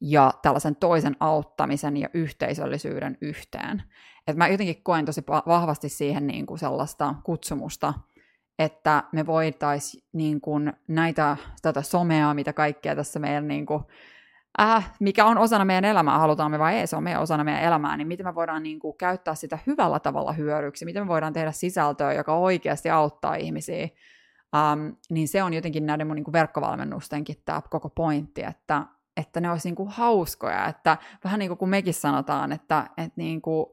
Speaker 1: ja tällaisen toisen auttamisen ja yhteisöllisyyden yhteen. Et mä jotenkin koen tosi vahvasti siihen niin kuin sellaista kutsumusta, että me voitaisiin niin kuin näitä, tätä somea, mitä kaikkea tässä meidän niin kuin, äh, mikä on osana meidän elämää, halutaan me vai ei, se on meidän osana meidän elämää, niin miten me voidaan niin kuin, käyttää sitä hyvällä tavalla hyödyksi, miten me voidaan tehdä sisältöä, joka oikeasti auttaa ihmisiä, um, niin se on jotenkin näiden mun niin kuin verkkovalmennustenkin tämä koko pointti, että, että ne olisi niin kuin hauskoja, että vähän niin kuin kun mekin sanotaan, että, että niin kuin,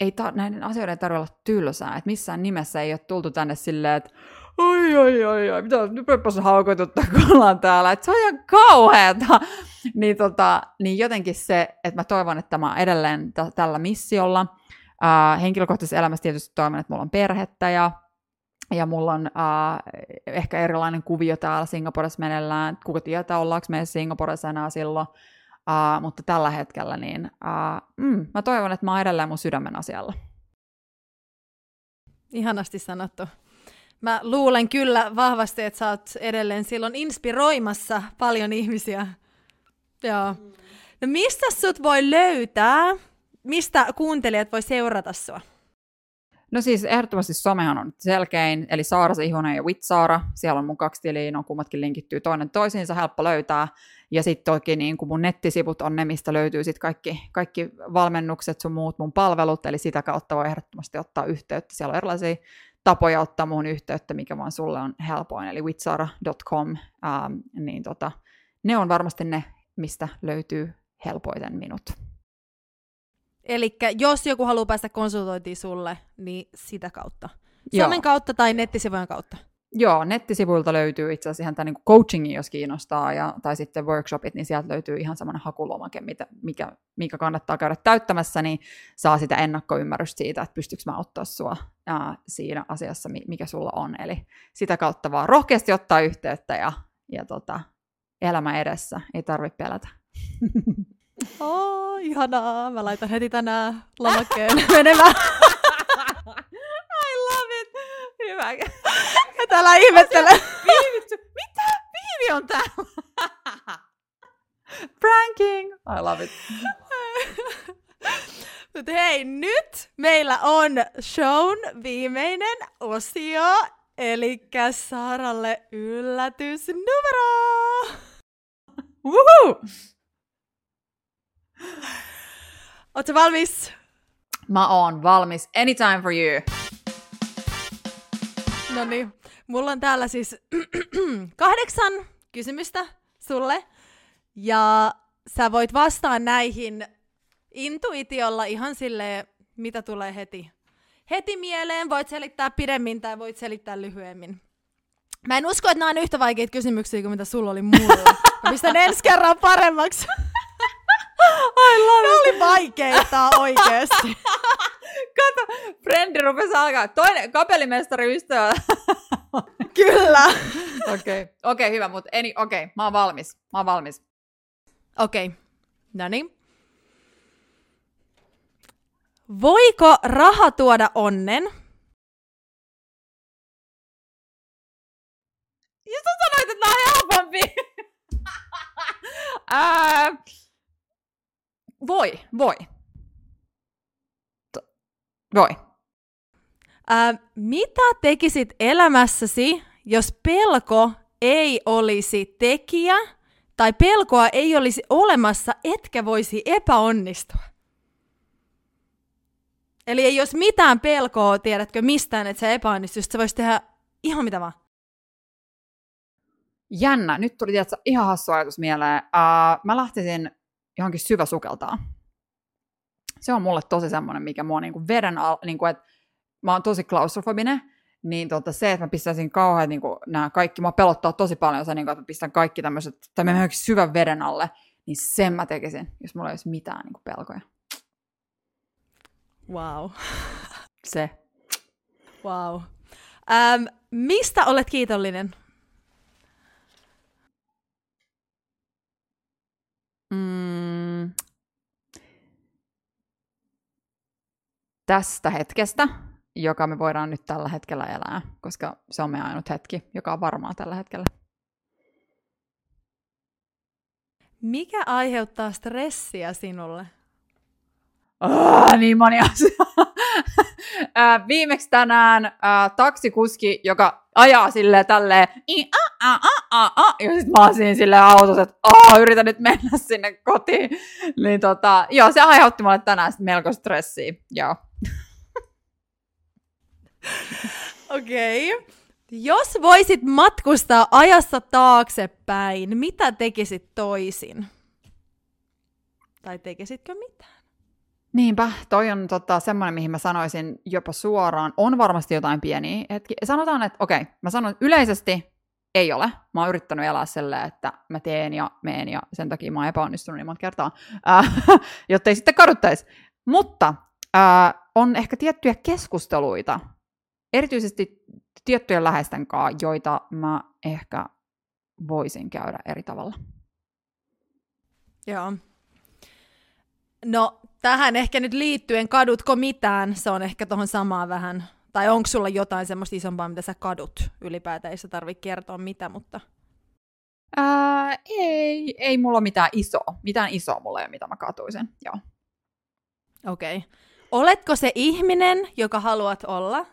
Speaker 1: ei ta- näiden asioiden tarvitse olla tylsää, että missään nimessä ei ole tultu tänne silleen, että oi, oi, oi, oi, mitä nyt pöppäs haukotuttaa, kun ollaan täällä, että se on ihan kauheata. niin, tota, niin jotenkin se, että mä toivon, että mä edelleen t- tällä missiolla. Äh, henkilökohtaisessa elämässä tietysti toivon, että mulla on perhettä ja ja mulla on äh, ehkä erilainen kuvio täällä Singaporessa menellään. Kuka tietää, ollaanko me Singaporessa enää silloin. Uh, mutta tällä hetkellä niin uh, mm, mä toivon, että mä oon edelleen mun sydämen asialla.
Speaker 2: Ihanasti sanottu. Mä luulen kyllä vahvasti, että sä oot edelleen silloin inspiroimassa paljon ihmisiä. Joo. No mistä sut voi löytää? Mistä kuuntelijat voi seurata sua?
Speaker 1: No siis ehdottomasti somehan on selkein, eli Saara Sihonen ja Witsaara. Siellä on mun kaksi tiliä, no kummatkin linkittyy toinen toisiinsa, helppo löytää. Ja sitten toki niin kuin mun nettisivut on ne, mistä löytyy sitten kaikki, kaikki valmennukset, sun muut mun palvelut, eli sitä kautta voi ehdottomasti ottaa yhteyttä. Siellä on erilaisia tapoja ottaa muun yhteyttä, mikä vaan sulle on helpoin, eli witsara.com, ähm, niin tota, ne on varmasti ne, mistä löytyy helpoiten minut.
Speaker 2: Eli jos joku haluaa päästä konsultointiin sulle, niin sitä kautta. Somen Joo. kautta tai nettisivujen kautta?
Speaker 1: Joo, nettisivuilta löytyy itse asiassa ihan tämä niin coachingi, jos kiinnostaa, ja, tai sitten workshopit, niin sieltä löytyy ihan semmoinen hakulomake, mitä, mikä, mikä kannattaa käydä täyttämässä, niin saa sitä ennakkoymmärrystä siitä, että pystyykö mä ottaa sua ää, siinä asiassa, mikä sulla on. Eli sitä kautta vaan rohkeasti ottaa yhteyttä ja, ja tota, elämä edessä, ei tarvitse pelätä.
Speaker 2: Oh, ihanaa. Mä laitan heti tänään lomakkeen menemään.
Speaker 1: I love it. Hyvä.
Speaker 2: Ja täällä ihmettele.
Speaker 1: Mitä? Viivi on täällä. Pranking. I love it.
Speaker 2: Mutta hei, nyt meillä on shown viimeinen osio, eli Saaralle yllätysnumero!
Speaker 1: Woohoo!
Speaker 2: Oletko valmis?
Speaker 1: Mä oon valmis. Anytime for you.
Speaker 2: No niin. Mulla on täällä siis kahdeksan kysymystä sulle. Ja sä voit vastaa näihin intuitiolla ihan sille, mitä tulee heti, heti mieleen. Voit selittää pidemmin tai voit selittää lyhyemmin. Mä en usko, että nämä on yhtä vaikeita kysymyksiä kuin mitä sulla oli mulla. Mä pistän ensi kerran paremmaksi.
Speaker 1: I love
Speaker 2: ne oli vaikeita oikeesti.
Speaker 1: Kato, Frendi rupesi alkaa. Toinen kapellimestari ystävä.
Speaker 2: Kyllä.
Speaker 1: Okei, okay. okay, hyvä, mutta okei, okay, mä oon valmis. Mä oon valmis.
Speaker 2: Okei, okay. no niin. Voiko raha tuoda onnen?
Speaker 1: Ja sä sanoit, että nämä on Ää, voi, voi. Voi.
Speaker 2: Ää, mitä tekisit elämässäsi, jos pelko ei olisi tekijä, tai pelkoa ei olisi olemassa, etkä voisi epäonnistua? Eli ei olisi mitään pelkoa, tiedätkö, mistään, että se epäonnistuisi, sä voisi tehdä ihan mitä vaan.
Speaker 1: Jännä. Nyt tuli tietysti, ihan hassu ajatus mieleen. Uh, mä lähtisin johonkin syvä sukeltaa. Se on mulle tosi semmoinen, mikä mua niinku veden al, niinku, että mä oon tosi klaustrofobinen, niin tota, se, että mä pistäisin kauhean niin nämä kaikki, mä pelottaa tosi paljon se, niin kuin, että mä pistän kaikki tämmöiset, tai mä syvän veden alle, niin sen mä tekisin, jos mulla ei olisi mitään niin kuin, pelkoja.
Speaker 2: Wow.
Speaker 1: Se.
Speaker 2: Wow. Ähm, mistä olet kiitollinen?
Speaker 1: Mm, tästä hetkestä, joka me voidaan nyt tällä hetkellä elää, koska se on meidän ainut hetki, joka on varmaa tällä hetkellä.
Speaker 2: Mikä aiheuttaa stressiä sinulle?
Speaker 1: Oh, niin moni asia. Viimeksi tänään äh, taksikuski, joka ajaa silleen tälleen, ja sitten mä oon siinä silleen autossa, että oh, yritän nyt mennä sinne kotiin. Niin tota, joo, se aiheutti mulle tänään melko stressiä, joo.
Speaker 2: Okei. Okay. Jos voisit matkustaa ajassa taaksepäin, mitä tekisit toisin? Tai tekisitkö mitään?
Speaker 1: Niinpä, toi on tota, semmoinen, mihin mä sanoisin jopa suoraan. On varmasti jotain pieniä hetki. Sanotaan, että okei, okay, mä sanon yleisesti ei ole. Mä oon yrittänyt elää silleen, että mä teen ja meen ja sen takia mä oon epäonnistunut niin monta kertaa, äh, jotta ei sitten kaduttaisi. Mutta äh, on ehkä tiettyjä keskusteluita, erityisesti tiettyjen läheisten kanssa, joita mä ehkä voisin käydä eri tavalla.
Speaker 2: Joo. No, tähän ehkä nyt liittyen, kadutko mitään? Se on ehkä tuohon samaan vähän. Tai onko sulla jotain semmoista isompaa, mitä sä kadut ylipäätään? Ei sä tarvitse kertoa mitä, mutta...
Speaker 1: Ää, ei, ei mulla mitään isoa. Mitään isoa mulla ei ole, mitä mä katuisin. Joo.
Speaker 2: Okei. Okay. Oletko se ihminen, joka haluat olla?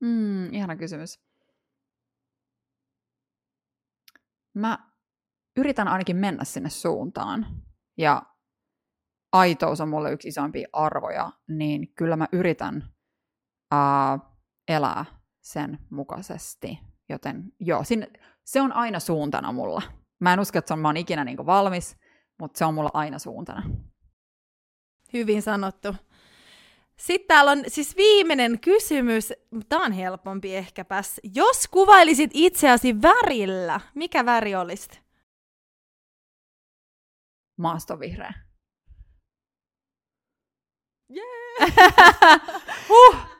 Speaker 1: Mm, ihana kysymys. Mä yritän ainakin mennä sinne suuntaan. Ja aitous on mulle yksi isompia arvoja, niin kyllä mä yritän ää, elää sen mukaisesti. Joten joo, sinne, se on aina suuntana mulla. Mä en usko, että se on, mä oon ikinä niin valmis, mutta se on mulla aina suuntana.
Speaker 2: Hyvin sanottu. Sitten täällä on siis viimeinen kysymys, tämä on helpompi ehkäpäs. Jos kuvailisit itseäsi värillä, mikä väri olisit?
Speaker 1: Maastovihreä.
Speaker 2: Yeah. huh.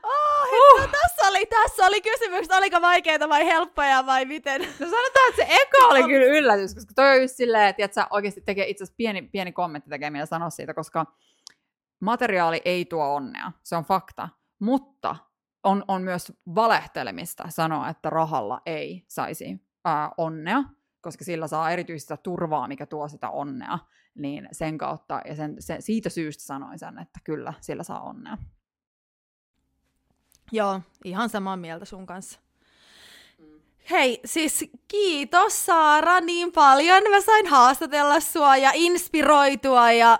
Speaker 2: Huh. No, tässä, oli, tässä oli kysymys, oliko vaikeita vai helppoja vai miten?
Speaker 1: No sanotaan, että se eka oli kyllä yllätys, koska toi on just silleen, että sä oikeasti tekee itse asiassa pieni, pieni kommentti tekee sanoa siitä, koska materiaali ei tuo onnea, se on fakta, mutta on, on myös valehtelemista sanoa, että rahalla ei saisi ää, onnea, koska sillä saa erityistä turvaa, mikä tuo sitä onnea, niin sen kautta, ja sen, se, siitä syystä sanoin sen, että kyllä, sillä saa onnea.
Speaker 2: Joo, ihan samaa mieltä sun kanssa. Hei, siis kiitos Saara niin paljon. Mä sain haastatella sua ja inspiroitua ja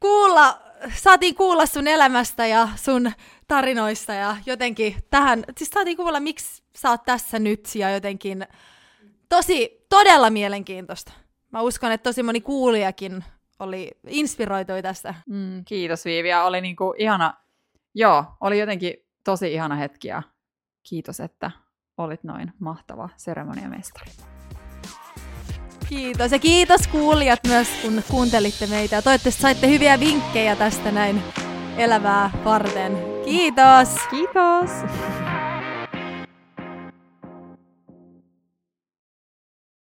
Speaker 2: kuulla saatiin kuulla sun elämästä ja sun tarinoista ja jotenkin tähän, siis saatiin kuulla, miksi sä oot tässä nyt ja jotenkin tosi, todella mielenkiintoista. Mä uskon, että tosi moni kuulijakin oli inspiroitui tästä.
Speaker 1: Mm, kiitos Viivia, oli niinku ihana, joo, oli jotenkin tosi ihana hetki ja kiitos, että olit noin mahtava seremoniamestari.
Speaker 2: Kiitos ja kiitos kuulijat myös, kun kuuntelitte meitä. Ja toivottavasti saitte hyviä vinkkejä tästä näin elävää varten. Kiitos!
Speaker 1: Kiitos!